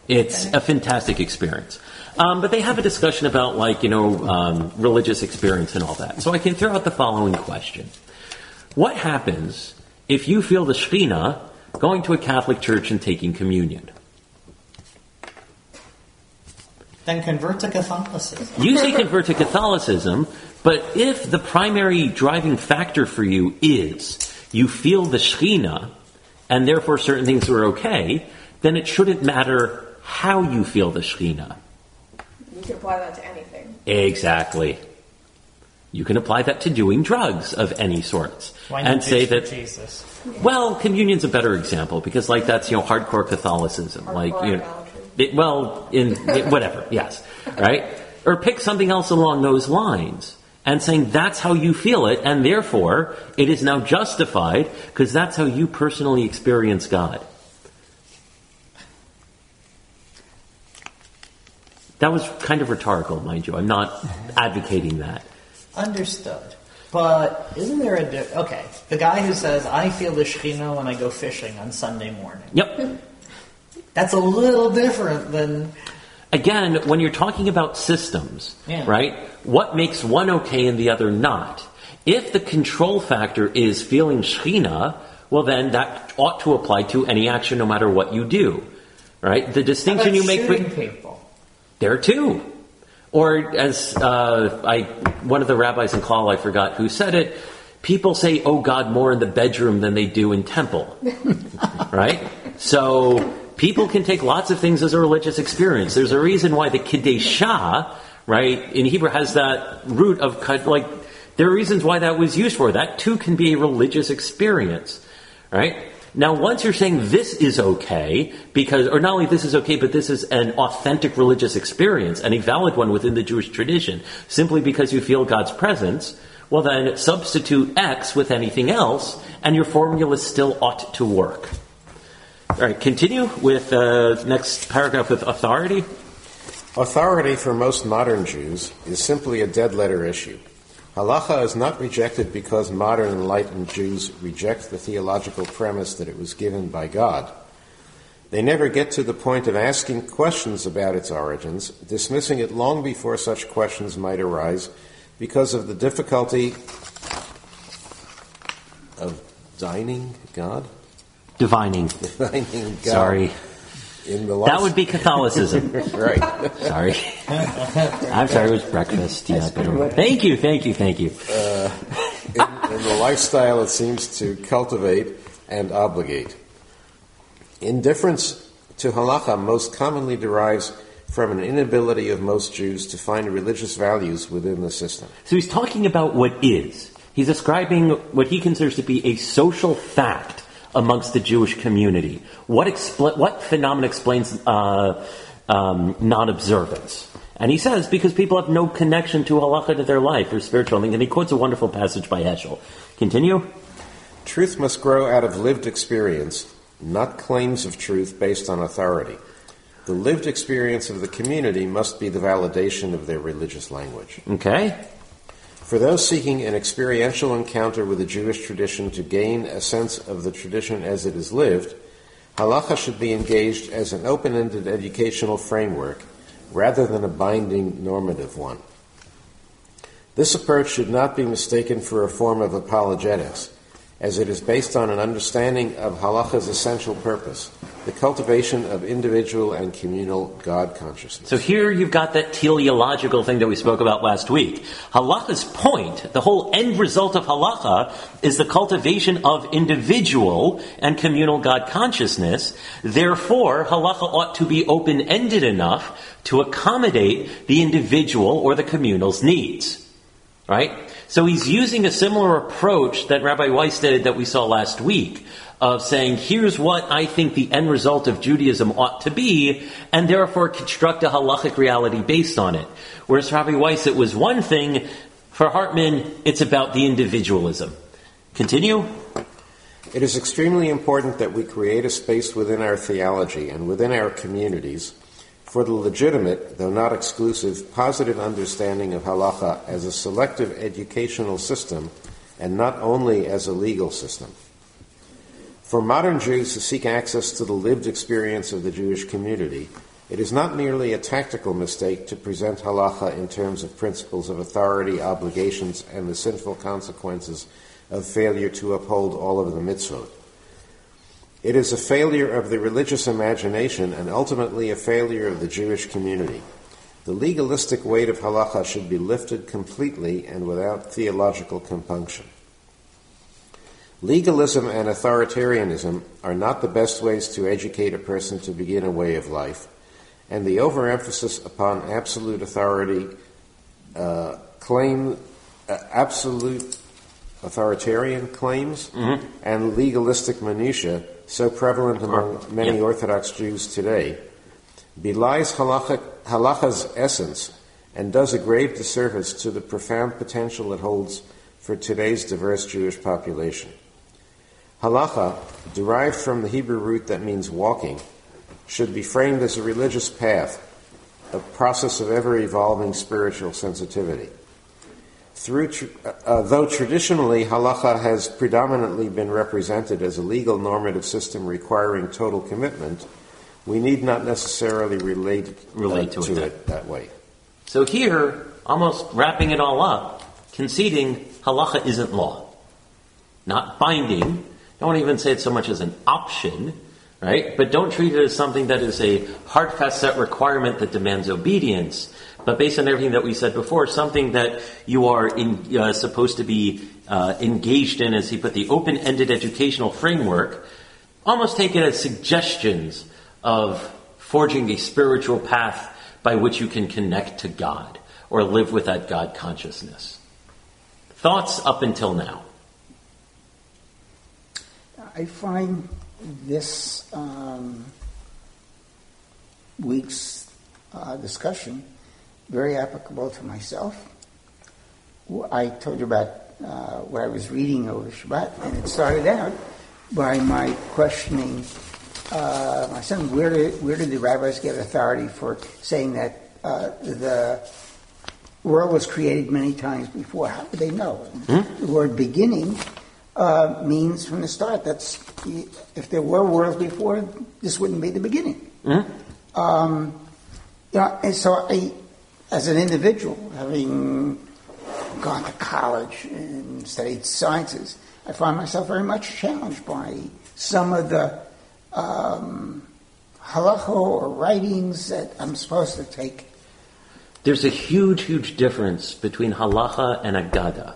It's a fantastic experience. Um, but they have a discussion about like you know um, religious experience and all that. So I can throw out the following question: What happens if you feel the Shekhinah going to a Catholic church and taking communion? Then convert to Catholicism. You say convert to Catholicism, but if the primary driving factor for you is you feel the Shekhinah, and therefore certain things are okay, then it shouldn't matter how you feel the Shekhinah. You can apply that to anything. Exactly. You can apply that to doing drugs of any sorts. Why and say that Jesus? Well, communion's a better example because, like, that's you know hardcore Catholicism. like, you know, it, well, in it- whatever, yes, right, or pick something else along those lines, and saying that's how you feel it, and therefore it is now justified because that's how you personally experience God. That was kind of rhetorical, mind you. I'm not advocating that. Understood. But isn't there a di- okay? The guy who says I feel the Shekhinah when I go fishing on Sunday morning. Yep. That's a little different than Again, when you're talking about systems, Yeah. right? What makes one okay and the other not? If the control factor is feeling Shekhinah, well then that ought to apply to any action no matter what you do. Right? The distinction you make shooting with people. there too. Or as uh, I, one of the rabbis in Klal, I forgot who said it. People say, "Oh God," more in the bedroom than they do in temple, right? So people can take lots of things as a religious experience. There's a reason why the Kiddushah, right, in Hebrew has that root of like. There are reasons why that was used for. That too can be a religious experience, right? Now, once you're saying this is okay, because, or not only this is okay, but this is an authentic religious experience and a valid one within the Jewish tradition, simply because you feel God's presence, well then substitute X with anything else, and your formula still ought to work. All right, continue with uh, next paragraph with authority. Authority for most modern Jews is simply a dead letter issue. Halacha is not rejected because modern enlightened Jews reject the theological premise that it was given by God. They never get to the point of asking questions about its origins, dismissing it long before such questions might arise because of the difficulty of dining God? Divining. Dining God. Sorry. In the That would be Catholicism. right. Sorry. I'm sorry, it was breakfast. Yeah, thank you, thank you, thank you. Uh, in, in the lifestyle it seems to cultivate and obligate. Indifference to halacha most commonly derives from an inability of most Jews to find religious values within the system. So he's talking about what is. He's describing what he considers to be a social fact amongst the Jewish community. What, expl- what phenomenon explains uh, um, non-observance? And he says because people have no connection to halacha to their life or spiritual thing. And he quotes a wonderful passage by Heschel. Continue. Truth must grow out of lived experience, not claims of truth based on authority. The lived experience of the community must be the validation of their religious language. Okay. For those seeking an experiential encounter with the Jewish tradition to gain a sense of the tradition as it is lived, halacha should be engaged as an open ended educational framework rather than a binding normative one. This approach should not be mistaken for a form of apologetics, as it is based on an understanding of halacha's essential purpose, the cultivation of individual and communal God consciousness. So here you've got that teleological thing that we spoke about last week. Halacha's point, the whole end result of halacha, is the cultivation of individual and communal God consciousness. Therefore, halacha ought to be open-ended enough to accommodate the individual or the communal's needs. Right? So he's using a similar approach that Rabbi Weiss did that we saw last week of saying, here's what I think the end result of Judaism ought to be, and therefore construct a halachic reality based on it. Whereas Rabbi Weiss, it was one thing. For Hartman, it's about the individualism. Continue. It is extremely important that we create a space within our theology and within our communities for the legitimate, though not exclusive, positive understanding of halacha as a selective educational system and not only as a legal system. For modern Jews who seek access to the lived experience of the Jewish community, It is not merely a tactical mistake to present halacha in terms of principles of authority, obligations, and the sinful consequences of failure to uphold all of the mitzvot. It is a failure of the religious imagination and ultimately a failure of the Jewish community. The legalistic weight of halacha should be lifted completely and without theological compunction. Legalism and authoritarianism are not the best ways to educate a person to begin a way of life, and the overemphasis upon absolute authority uh, claim uh, absolute authoritarian claims Mm-hmm. and legalistic minutiae so prevalent among many yeah. Orthodox Jews today belies halacha, halacha's essence and does a grave disservice to the profound potential it holds for today's diverse Jewish population. Halacha, derived from the Hebrew root that means walking, should be framed as a religious path, a process of ever evolving spiritual sensitivity. Through, tr- uh, though traditionally halacha has predominantly been represented as a legal normative system requiring total commitment, we need not necessarily relate, Relate uh, to it that- it that way. So here, almost wrapping it all up, conceding halacha isn't law. Not binding. Don't even say it so much as an option, right? But don't treat it as something that is a hard, fast set requirement that demands obedience. But based on everything that we said before, something that you are in, uh, supposed to be uh, engaged in, as he put the open-ended educational framework, almost take it as suggestions of forging a spiritual path by which you can connect to God or live with that God consciousness. Thoughts up until now? I find this um, week's uh, discussion very applicable to myself. I told you about uh, what I was reading over Shabbat, and it started out by my questioning uh, my son, where did, where did the rabbis get authority for saying that uh, the world was created many times before? How would they know? The word beginning uh, means from the start. That's if there were worlds before, this wouldn't be the beginning. Um, you know, and so I, as an individual, having gone to college and studied sciences, I find myself very much challenged by some of the um, or writings that I'm supposed to take. There's a huge, huge difference between halacha and agada.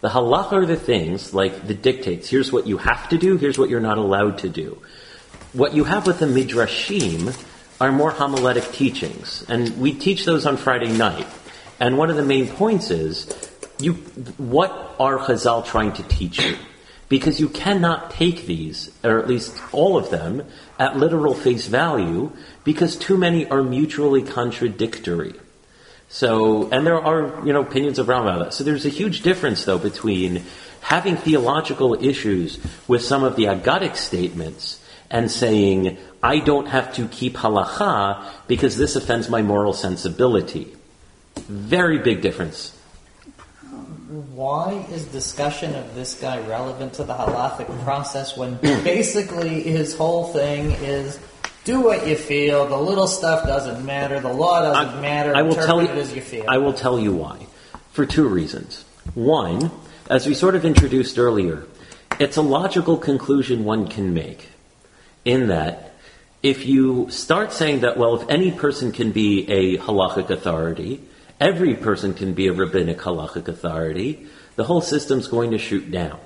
The halacha are the things like the dictates. Here's what you have to do. Here's what you're not allowed to do. What you have with the midrashim are more homiletic teachings, and we teach those on Friday night. And one of the main points is, you, what are Chazal trying to teach you? Because you cannot take these, or at least all of them, at literal face value, because too many are mutually contradictory. So, and there are, you know, opinions around about that. So there's a huge difference, though, between having theological issues with some of the agadic statements and saying, I don't have to keep halacha because this offends my moral sensibility. Very big difference. Why is discussion of this guy relevant to the halachic process when basically his whole thing is do what you feel, the little stuff doesn't matter, the law doesn't matter, I will tell you. it as you feel. I will tell you why. For two reasons. One, as we sort of introduced earlier, it's a logical conclusion one can make. In that, if you start saying that, well, if any person can be a halachic authority, every person can be a rabbinic halachic authority, the whole system's going to shoot down.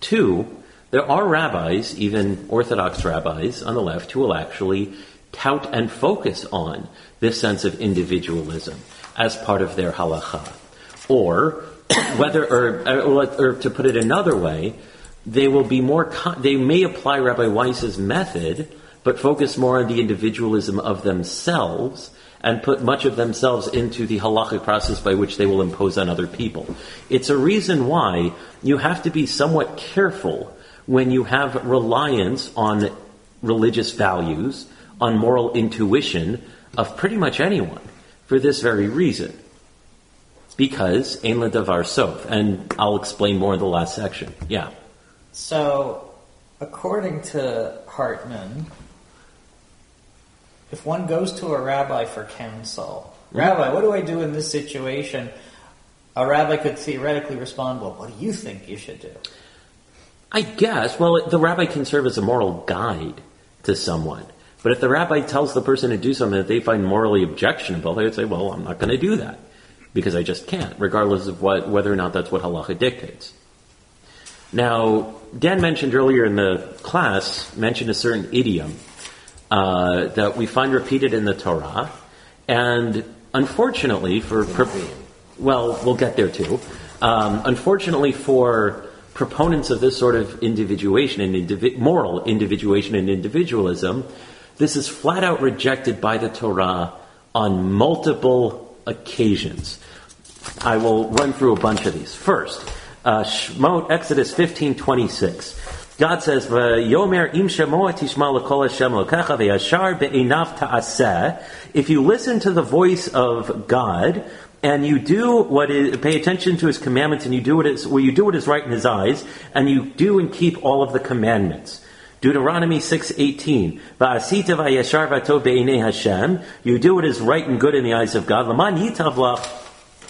Two, there are rabbis, even Orthodox rabbis on the left, who will actually tout and focus on this sense of individualism as part of their halacha. Or, whether, or, or, or to put it another way, they will be more, con- they may apply Rabbi Weiss's method, but focus more on the individualism of themselves and put much of themselves into the halachic process by which they will impose on other people. It's a reason why you have to be somewhat careful when you have reliance on religious values, on moral intuition of pretty much anyone for this very reason. Because ein davar sof, and I'll explain more in the last section. Yeah. So, according to Hartman, If one goes to a rabbi for counsel, Rabbi, what do I do in this situation? A rabbi could theoretically respond, Well, what do you think you should do? I guess. Well, the rabbi can serve as a moral guide to someone. But if the rabbi tells the person to do something that they find morally objectionable, they would say, well, I'm not going to do that because I just can't, regardless of what, whether or not that's what halacha dictates. Now, Dan mentioned earlier in the class, mentioned a certain idiom uh, that we find repeated in the Torah, and unfortunately for, well, we'll get there too. Um, unfortunately for proponents of this sort of individuation and indivi- moral individuation and individualism, this is flat out rejected by the Torah on multiple occasions. I will run through a bunch of these. First, uh, Exodus 15:26. God says, "Yomer im tishma lekol Hashem lokecha ve'yashar be'enav ta'aseh." If you listen to the voice of God and you do what is, pay attention to His commandments, and you do what is, well, you do what is right in His eyes, and you do and keep all of the commandments. Deuteronomy 6:18. Va'asita va'yashar v'tov be'inei Hashem. You do what is right and good in the eyes of God.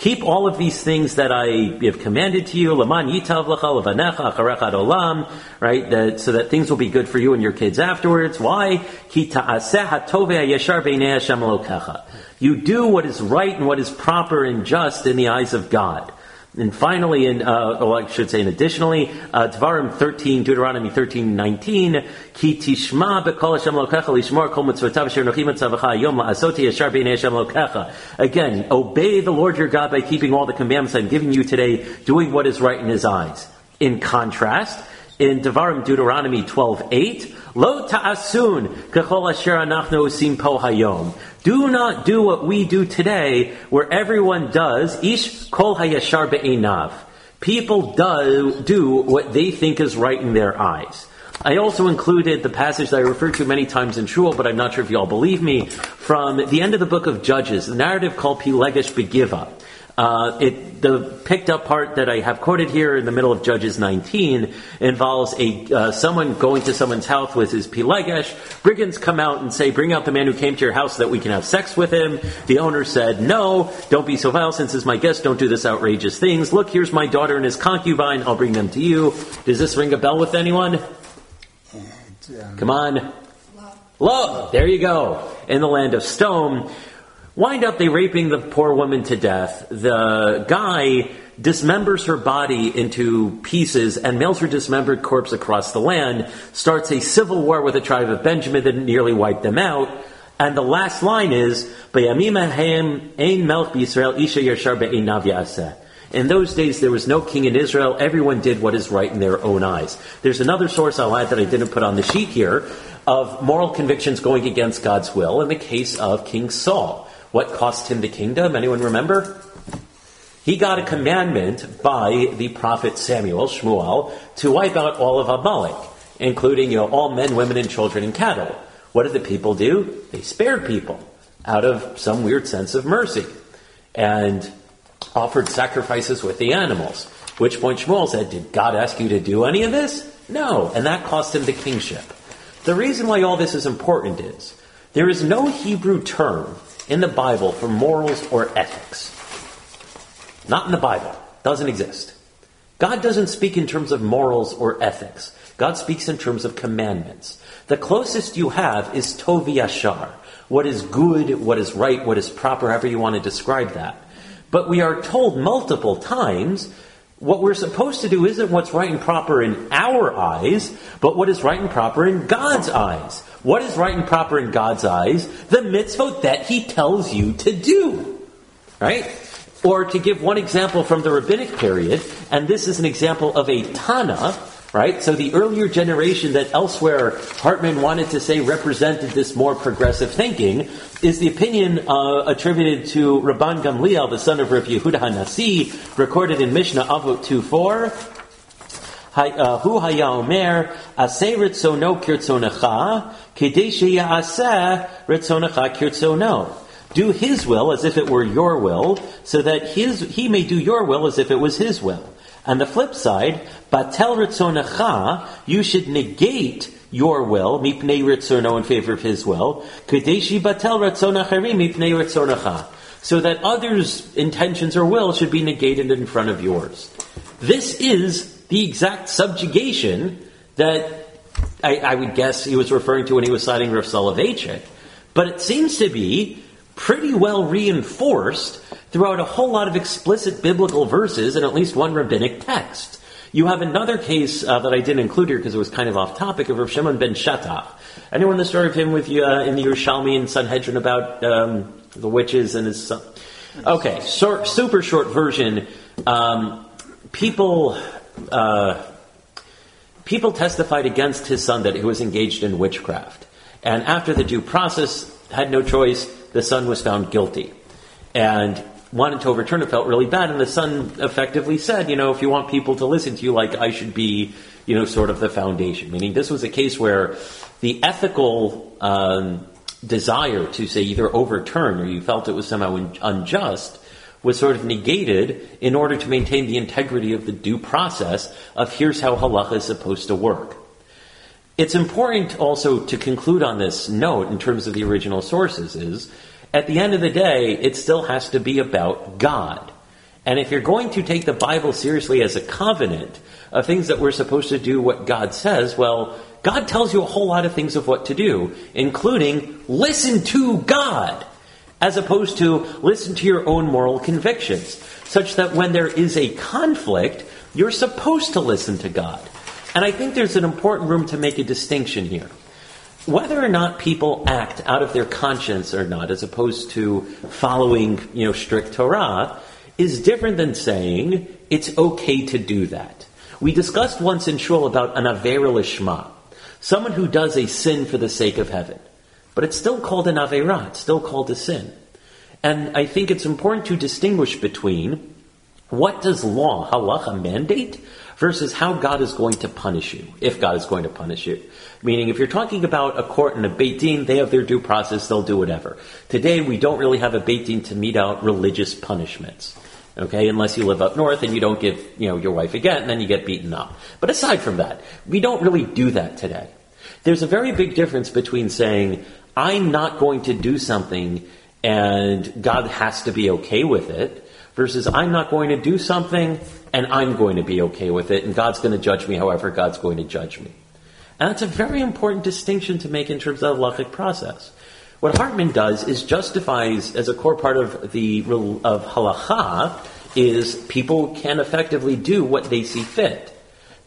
Keep all of these things that I have commanded to you. Laman yitav olam. Right, that, so that things will be good for you and your kids afterwards. Why? You do what is right and what is proper and just in the eyes of God. And finally, in, uh, oh, I should say, and additionally, uh, Dvarim 13, Deuteronomy 13, 19, Ki tishma Hashem kol yom yashar Hashem. Again, obey the Lord your God by keeping all the commandments I'm giving you today, doing what is right in His eyes. In contrast, in Devarim Deuteronomy 12:8, Lo ta'asun kechol asher anachnu osim po hayom. Do not do what we do today, where everyone does ish kol hayashar be'enav. People do, do what they think is right in their eyes. I also included the passage that I referred to many times in Shul, but I'm not sure if you all believe me, from the end of the book of Judges, the narrative called Pilegesh Begiva. Uh, it, the picked up part that I have quoted here in the middle of Judges 19 involves a uh, someone going to someone's house with his pilegesh. Brigands come out and say, "Bring out the man who came to your house so that we can have sex with him." The owner said, "No, don't be so vile. Since he's my guest, don't do this outrageous things. Look, here's my daughter and his concubine. I'll bring them to you." Does this ring a bell with anyone? Come on. Love. There you go. In the land of stone wind up they raping the poor woman to death. The guy dismembers her body into pieces and mails her dismembered corpse across the land, starts a civil war with the tribe of Benjamin that nearly wiped them out. And the last line is, in those days, there was no king in Israel. Everyone did what is right in their own eyes. There's another source I'll add that I didn't put on the sheet here of moral convictions going against God's will in the case of King Saul. What cost him the kingdom? Anyone remember? He got a commandment by the prophet Samuel, Shmuel, to wipe out all of Amalek, including you know, all men, women, and children and cattle. What did the people do? They spared people out of some weird sense of mercy and offered sacrifices with the animals. Which point Shmuel said, Did God ask you to do any of this? No. And that cost him the kingship. The reason why all this is important is there is no Hebrew term in the Bible for morals or ethics. Not in the Bible. Doesn't exist. God doesn't speak in terms of morals or ethics. God speaks in terms of commandments. The closest you have is Tovi Yashar. What is good, what is right, what is proper, however you want to describe that. But we are told multiple times what we're supposed to do isn't what's right and proper in our eyes, but what is right and proper in God's eyes. What is right and proper in God's eyes? The mitzvot that He tells you to do. Right? Or to give one example from the rabbinic period, and this is an example of a Tana, right? So the earlier generation that elsewhere Hartman wanted to say represented this more progressive thinking is the opinion uh, attributed to Rabban Gamliel, the son of Rav Yehuda Hanasi, recorded in Mishnah Avot 2.4. Uh, hu haya omer aseh ritzono kirtzonecha kedei sheyaseh ritzonecha kirtzono. Do his will as if it were your will, so that his he may do your will as if it was his will. On the flip side, batel ritzonecha, you should negate your will, mipnei ritzono in favor of his will, kadeshi batel ritzonachari mipnei ritzonecha, so that others' intentions or will should be negated in front of yours. This is the exact subjugation that I, I would guess he was referring to when he was citing Rav Soloveitchik, but it seems to be pretty well reinforced throughout a whole lot of explicit biblical verses and at least one rabbinic text. You have another case uh, that I didn't include here because it was kind of off topic of Rav Shimon ben Shetach. Anyone the story of him with you uh, in the Yerushalmi and Sanhedrin about um, the witches and his son? Okay, super short version. Um, people uh, people testified against his son that he was engaged in witchcraft, and after the due process, had no choice the son was found guilty and wanted to overturn it, felt really bad. And the son effectively said, you know, if you want people to listen to you, like I should be, you know, sort of the foundation. Meaning this was a case where the ethical um, desire to say either overturn or you felt it was somehow unjust was sort of negated in order to maintain the integrity of the due process of here's how halacha is supposed to work. It's important also to conclude on this note in terms of the original sources is at the end of the day, it still has to be about God. And if you're going to take the Bible seriously as a covenant of things that we're supposed to do what God says, well, God tells you a whole lot of things of what to do, including listen to God, as opposed to listen to your own moral convictions, such that when there is a conflict, you're supposed to listen to God. And I think there's an important room to make a distinction here. Whether or not people act out of their conscience or not, as opposed to following, you know, strict Torah, is different than saying it's okay to do that. We discussed once in Shul about an Avera Lishma, someone who does a sin for the sake of heaven. But it's still called an Avera, it's still called a sin. And I think it's important to distinguish between what does law, halacha, mandate versus how God is going to punish you, if God is going to punish you. Meaning, if you're talking about a court and a Beit Din, they have their due process, they'll do whatever. Today, we don't really have a Beit Din to mete out religious punishments. Okay, unless you live up north and you don't give, you know, your wife a get and then you get beaten up. But aside from that, we don't really do that today. There's a very big difference between saying, I'm not going to do something and God has to be okay with it, versus I'm not going to do something and I'm going to be okay with it, and God's going to judge me however God's going to judge me. And that's a very important distinction to make in terms of the halachic process. What Hartman does is justifies as a core part of the of halacha is people can effectively do what they see fit.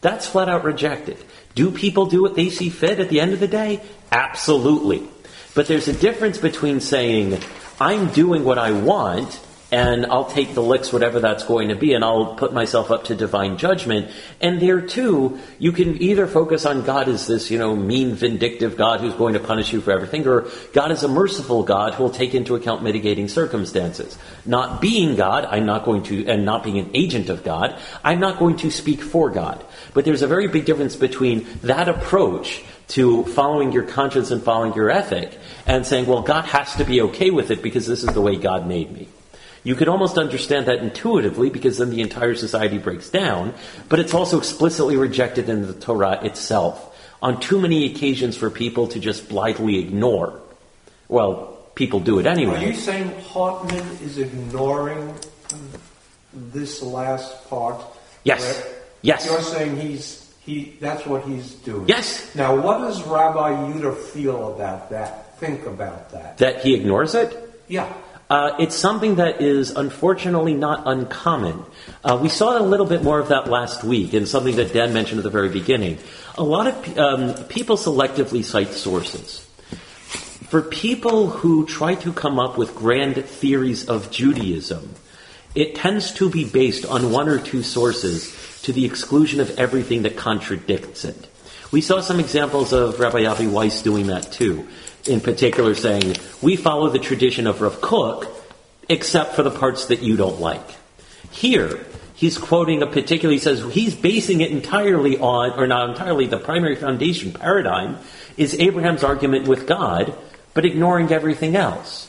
That's flat out rejected. Do people do what they see fit at the end of the day? Absolutely. But there's a difference between saying, I'm doing what I want and I'll take the licks, whatever that's going to be, and I'll put myself up to divine judgment. And there too, you can either focus on God as this, you know, mean, vindictive God who's going to punish you for everything, or God is a merciful God who will take into account mitigating circumstances. Not being God, I'm not going to, and not being an agent of God, I'm not going to speak for God. But there's a very big difference between that approach to following your conscience and following your ethic and saying, well, God has to be okay with it because this is the way God made me. You could almost understand that intuitively because then the entire society breaks down, but it's also explicitly rejected in the Torah itself on too many occasions for people to just blithely ignore. Well, people do it anyway. Are you saying Hartman is ignoring this last part? Yes. Yes. You're saying he's he that's what he's doing. Yes. Now what does Rabbi Yuter feel about that? Think about that. That he ignores it? Yeah. Uh, it's something that is unfortunately not uncommon. Uh, we saw a little bit more of that last week, and something that Dan mentioned at the very beginning. A lot of um, people selectively cite sources. For people who try to come up with grand theories of Judaism, it tends to be based on one or two sources to the exclusion of everything that contradicts it. We saw some examples of Rabbi Avi Weiss doing that too in particular saying, we follow the tradition of Rav Kook, except for the parts that you don't like. Here, he's quoting a particular, he says he's basing it entirely on, or not entirely, the primary foundation paradigm is Abraham's argument with God, but ignoring everything else.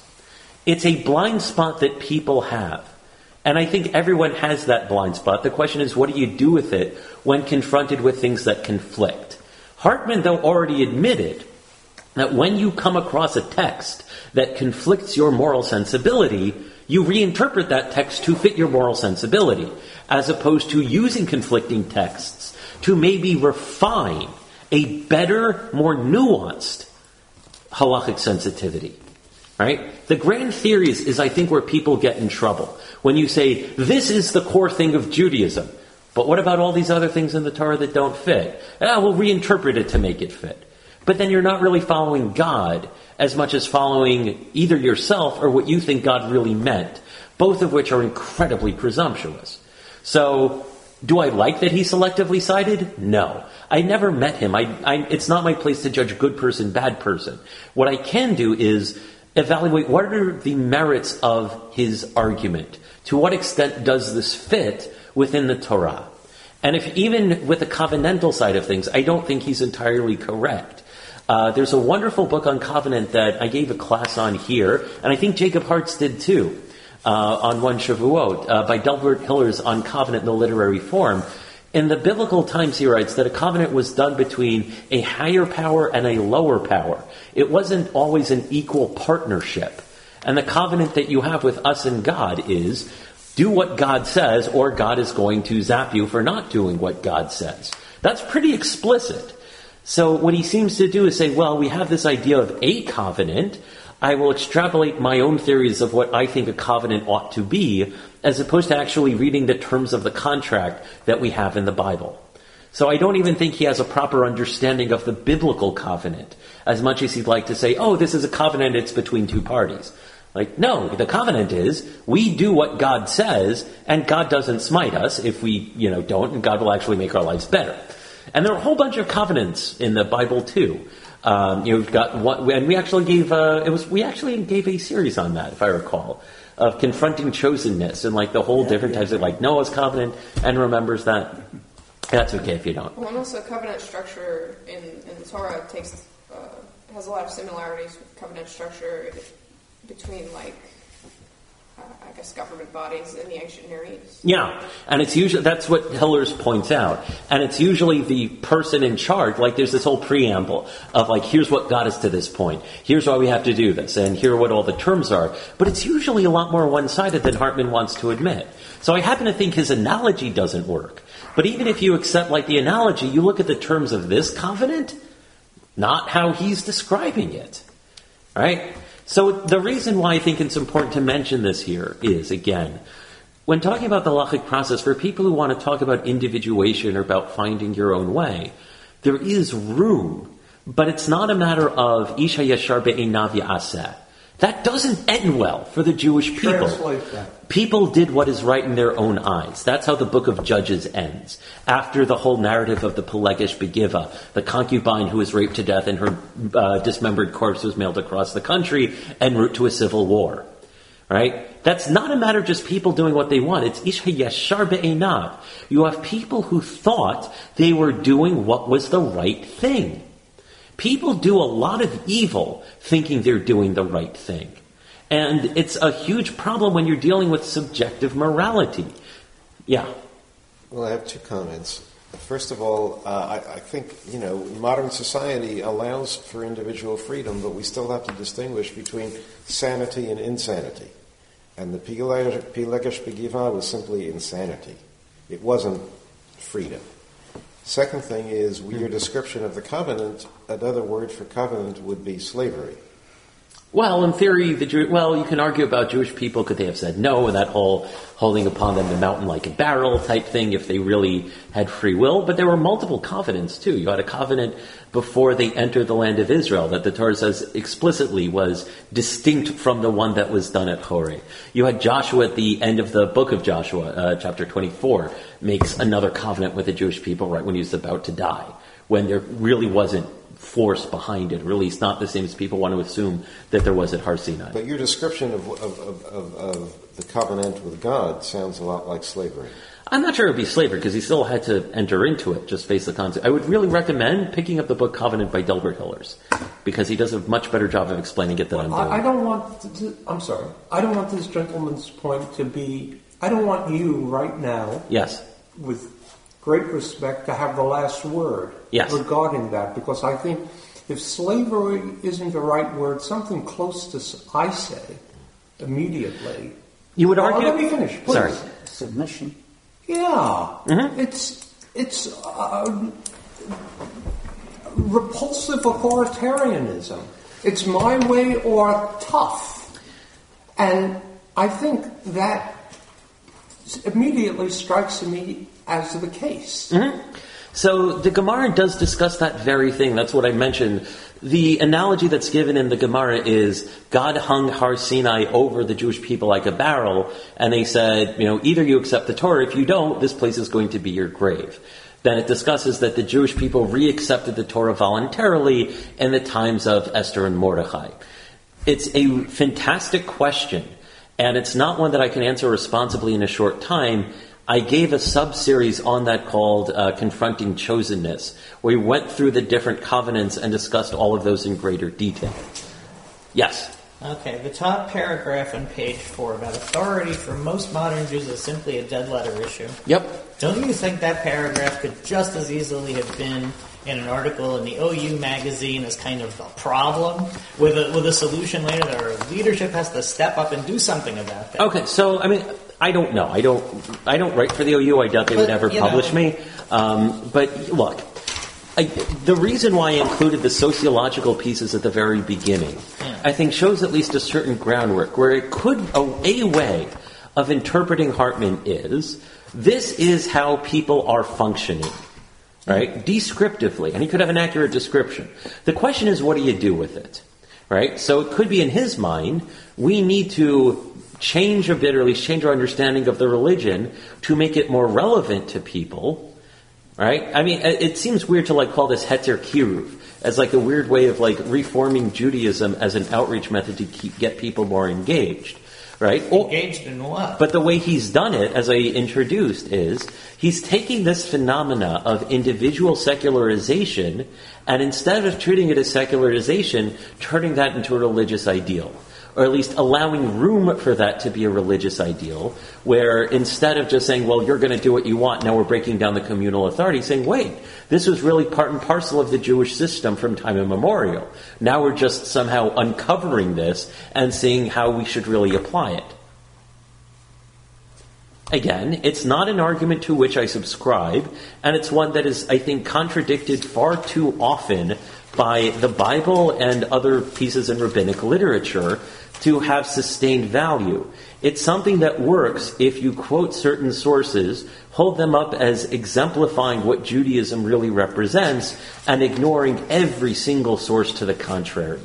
It's a blind spot that people have. And I think everyone has that blind spot. The question is, what do you do with it when confronted with things that conflict? Hartman, though, already admitted that when you come across a text that conflicts your moral sensibility, you reinterpret that text to fit your moral sensibility, as opposed to using conflicting texts to maybe refine a better, more nuanced halachic sensitivity. Right? The grand theories is, I think, where people get in trouble. When you say, this is the core thing of Judaism, but what about all these other things in the Torah that don't fit? Ah, we'll reinterpret it to make it fit. But then you're not really following God as much as following either yourself or what you think God really meant, both of which are incredibly presumptuous. So, do I like that he selectively cited? No. I never met him. I, I, it's not my place to judge good person, bad person. What I can do is evaluate what are the merits of his argument. To what extent does this fit within the Torah? And if even with the covenantal side of things, I don't think he's entirely correct. Uh, there's a wonderful book on covenant that I gave a class on here, and I think Jacob Hartz did too, uh, on one Shavuot, uh, by Delbert Hillers on covenant in the literary form. In the biblical times, he writes that a covenant was done between a higher power and a lower power. It wasn't always an equal partnership. And the covenant that you have with us and God is do what God says, or God is going to zap you for not doing what God says. That's pretty explicit. So what he seems to do is say, well, we have this idea of a covenant. I will extrapolate my own theories of what I think a covenant ought to be, as opposed to actually reading the terms of the contract that we have in the Bible. So I don't even think he has a proper understanding of the biblical covenant, as much as he'd like to say, oh, this is a covenant, it's between two parties. Like, no, the covenant is we do what God says, and God doesn't smite us if we, you know, don't, and God will actually make our lives better. And there are a whole bunch of covenants in the Bible too. Um, you've got one, and we actually gave uh, it was we actually gave a series on that, if I recall, of confronting chosenness and like the whole yeah, different yeah. types of like Noah's covenant and remembers that. That's okay if you don't. Well, and also covenant structure in, in the Torah takes uh, has a lot of similarities with covenant structure between like I guess, government bodies in the ancient Near East. Yeah, and it's usually that's what Hillers points out, and it's usually the person in charge. Like, there's this whole preamble of like, here's what got us to this point. Here's why we have to do this, and here are what all the terms are. But it's usually a lot more one-sided than Hartman wants to admit. So I happen to think his analogy doesn't work. But even if you accept like the analogy, you look at the terms of this covenant, not how he's describing it, right? So the reason why I think it's important to mention this here is, again, when talking about the halachic process, for people who want to talk about individuation or about finding your own way, there is room, but it's not a matter of ish hayashar be'enav aseh. That doesn't end well for the Jewish people. People did what is right in their own eyes. That's how the book of Judges ends. After the whole narrative of the Pilegesh Begiva, the concubine who was raped to death and her uh, dismembered corpse was mailed across the country en route to a civil war. Right? That's not a matter of just people doing what they want. It's ish hayashar be'enav. You have people who thought they were doing what was the right thing. People do a lot of evil thinking they're doing the right thing. And it's a huge problem when you're dealing with subjective morality. Yeah. Well, I have two comments. First of all, uh, I, I, think you know modern society allows for individual freedom, but we still have to distinguish between sanity and insanity. And the Pilegesh Begiva was simply insanity; it wasn't freedom. Second thing is your mm-hmm. description of the covenant. Another word for covenant would be slavery. Well, in theory, the Jew- well, you can argue about Jewish people. Could they have said no? And that whole holding upon them the mountain like a barrel type thing, if they really had free will. But there were multiple covenants too. You had a covenant before they entered the land of Israel that the Torah says explicitly was distinct from the one that was done at Horeb. You had Joshua at the end of the book of Joshua, uh, chapter 24, makes another covenant with the Jewish people right when he's about to die, when there really wasn't force behind it, or at least not the same as people want to assume that there was at Har Sinai. But your description of, of, of, of the covenant with God sounds a lot like slavery. I'm not sure it would be slavery because he still had to enter into it, just face the concept. I would really recommend picking up the book Covenant by Delbert Hillers because he does a much better job of explaining it than I'm doing. I, I don't want. To, to- I'm sorry. I don't want this gentleman's point to be. I don't want you right now, yes. with great respect, to have the last word Yes. regarding that, because I think if slavery isn't the right word, something close to I say immediately. You would Oh, argue. let me finish, please. Sorry. Submission. Yeah, Mm-hmm. it's it's uh, repulsive authoritarianism. It's my way or tough, and I think that immediately strikes me as the case. Mm-hmm. So the Gemara does discuss that very thing. That's what I mentioned. The analogy that's given in the Gemara is God hung Har Sinai over the Jewish people like a barrel, and they said, you know, either you accept the Torah, if you don't, this place is going to be your grave. Then it discusses that the Jewish people re-accepted the Torah voluntarily in the times of Esther and Mordechai. It's a fantastic question, and it's not one that I can answer responsibly in a short time. I gave a sub-series on that called uh, Confronting Chosenness, where we went through the different covenants and discussed all of those in greater detail. Yes. Okay, the top paragraph on page four about authority for most modern Jews is simply a dead letter issue. Yep. Don't you think that paragraph could just as easily have been in an article in the OU magazine as kind of a problem with a, with a solution later that our leadership has to step up and do something about that? Okay, so I mean, I don't know. I don't. I don't write for the OU. I doubt they would ever publish know. me. Um, but look, I, the reason why I included the sociological pieces at the very beginning, I think, shows at least a certain groundwork where it could a, a way of interpreting Hartman is this is how people are functioning. Right? Descriptively. And he could have an accurate description. The question is, what do you do with it? Right? So it could be in his mind, we need to change a bit, or at least change our understanding of the religion to make it more relevant to people. Right? I mean, it seems weird to like call this heter kiruv as like a weird way of like reforming Judaism as an outreach method to keep, get people more engaged. Right? Engaged in what? but the way he's done it, as I introduced, is he's taking this phenomena of individual secularization and instead of treating it as secularization, turning that into a religious ideal. Or at least allowing room for that to be a religious ideal, where instead of just saying, well, you're going to do what you want, now we're breaking down the communal authority, saying, wait, this was really part and parcel of the Jewish system from time immemorial. Now we're just somehow uncovering this and seeing how we should really apply it. Again, it's not an argument to which I subscribe, and it's one that is, I think, contradicted far too often by the Bible and other pieces in rabbinic literature to have sustained value. It's something that works if you quote certain sources, hold them up as exemplifying what Judaism really represents, and ignoring every single source to the contrary.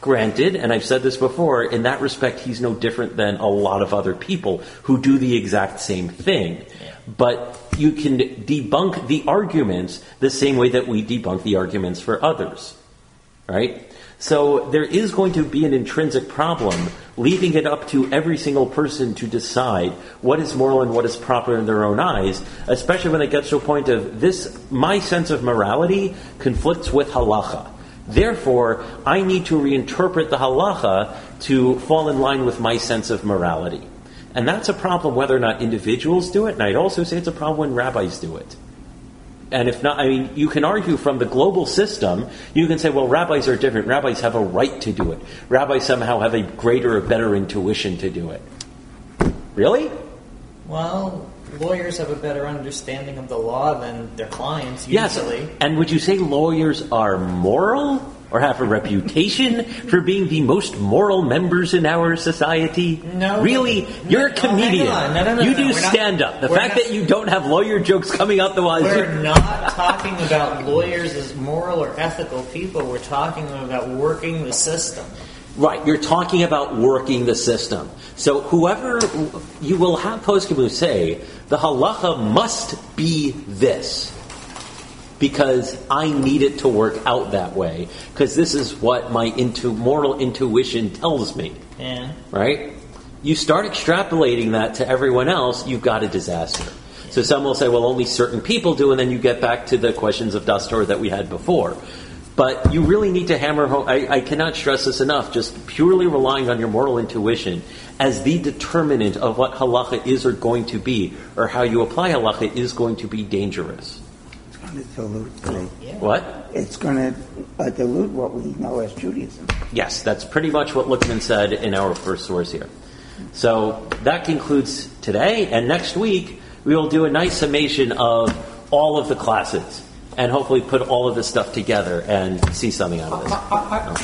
Granted, and I've said this before, in that respect, he's no different than a lot of other people who do the exact same thing. But you can debunk the arguments the same way that we debunk the arguments for others. Right? So there is going to be an intrinsic problem, leaving it up to every single person to decide what is moral and what is proper in their own eyes, especially when it gets to a point of this, my sense of morality conflicts with halacha. Therefore, I need to reinterpret the halacha to fall in line with my sense of morality. And that's a problem whether or not individuals do it, and I'd also say it's a problem when rabbis do it. And if not, I mean, you can argue from the global system, you can say, well, rabbis are different. Rabbis have a right to do it. Rabbis somehow have a greater or better intuition to do it. Really? Well, lawyers have a better understanding of the law than their clients Yes. usually. And would you say lawyers are moral or have a reputation for being the most moral members in our society? No. Really? You're a No, comedian. No, no, no, you do stand up. The fact not- that you don't have lawyer jokes coming out the wazoo. We're not talking about lawyers as moral or ethical people. We're talking about working the system. Right, you're talking about working the system. So whoever you will have Poskimu say, the halacha must be this. Because I need it to work out that way. Because this is what my intu- moral intuition tells me. Yeah. Right? You start extrapolating that to everyone else, you've got a disaster. So some will say, well, only certain people do, and then you get back to the questions of Dastor that we had before. But you really need to hammer home. I, I cannot stress this enough. Just purely relying on your moral intuition as the determinant of what halacha is or going to be, or how you apply halacha is going to be dangerous. It's going to dilute the, What? it's going to uh, dilute what we know as Judaism. Yes, that's pretty much what Luckmann said in our first source here. So that concludes today, and next week we will do a nice summation of all of the classes and hopefully put all of this stuff together and see something out of this. Uh, uh, uh,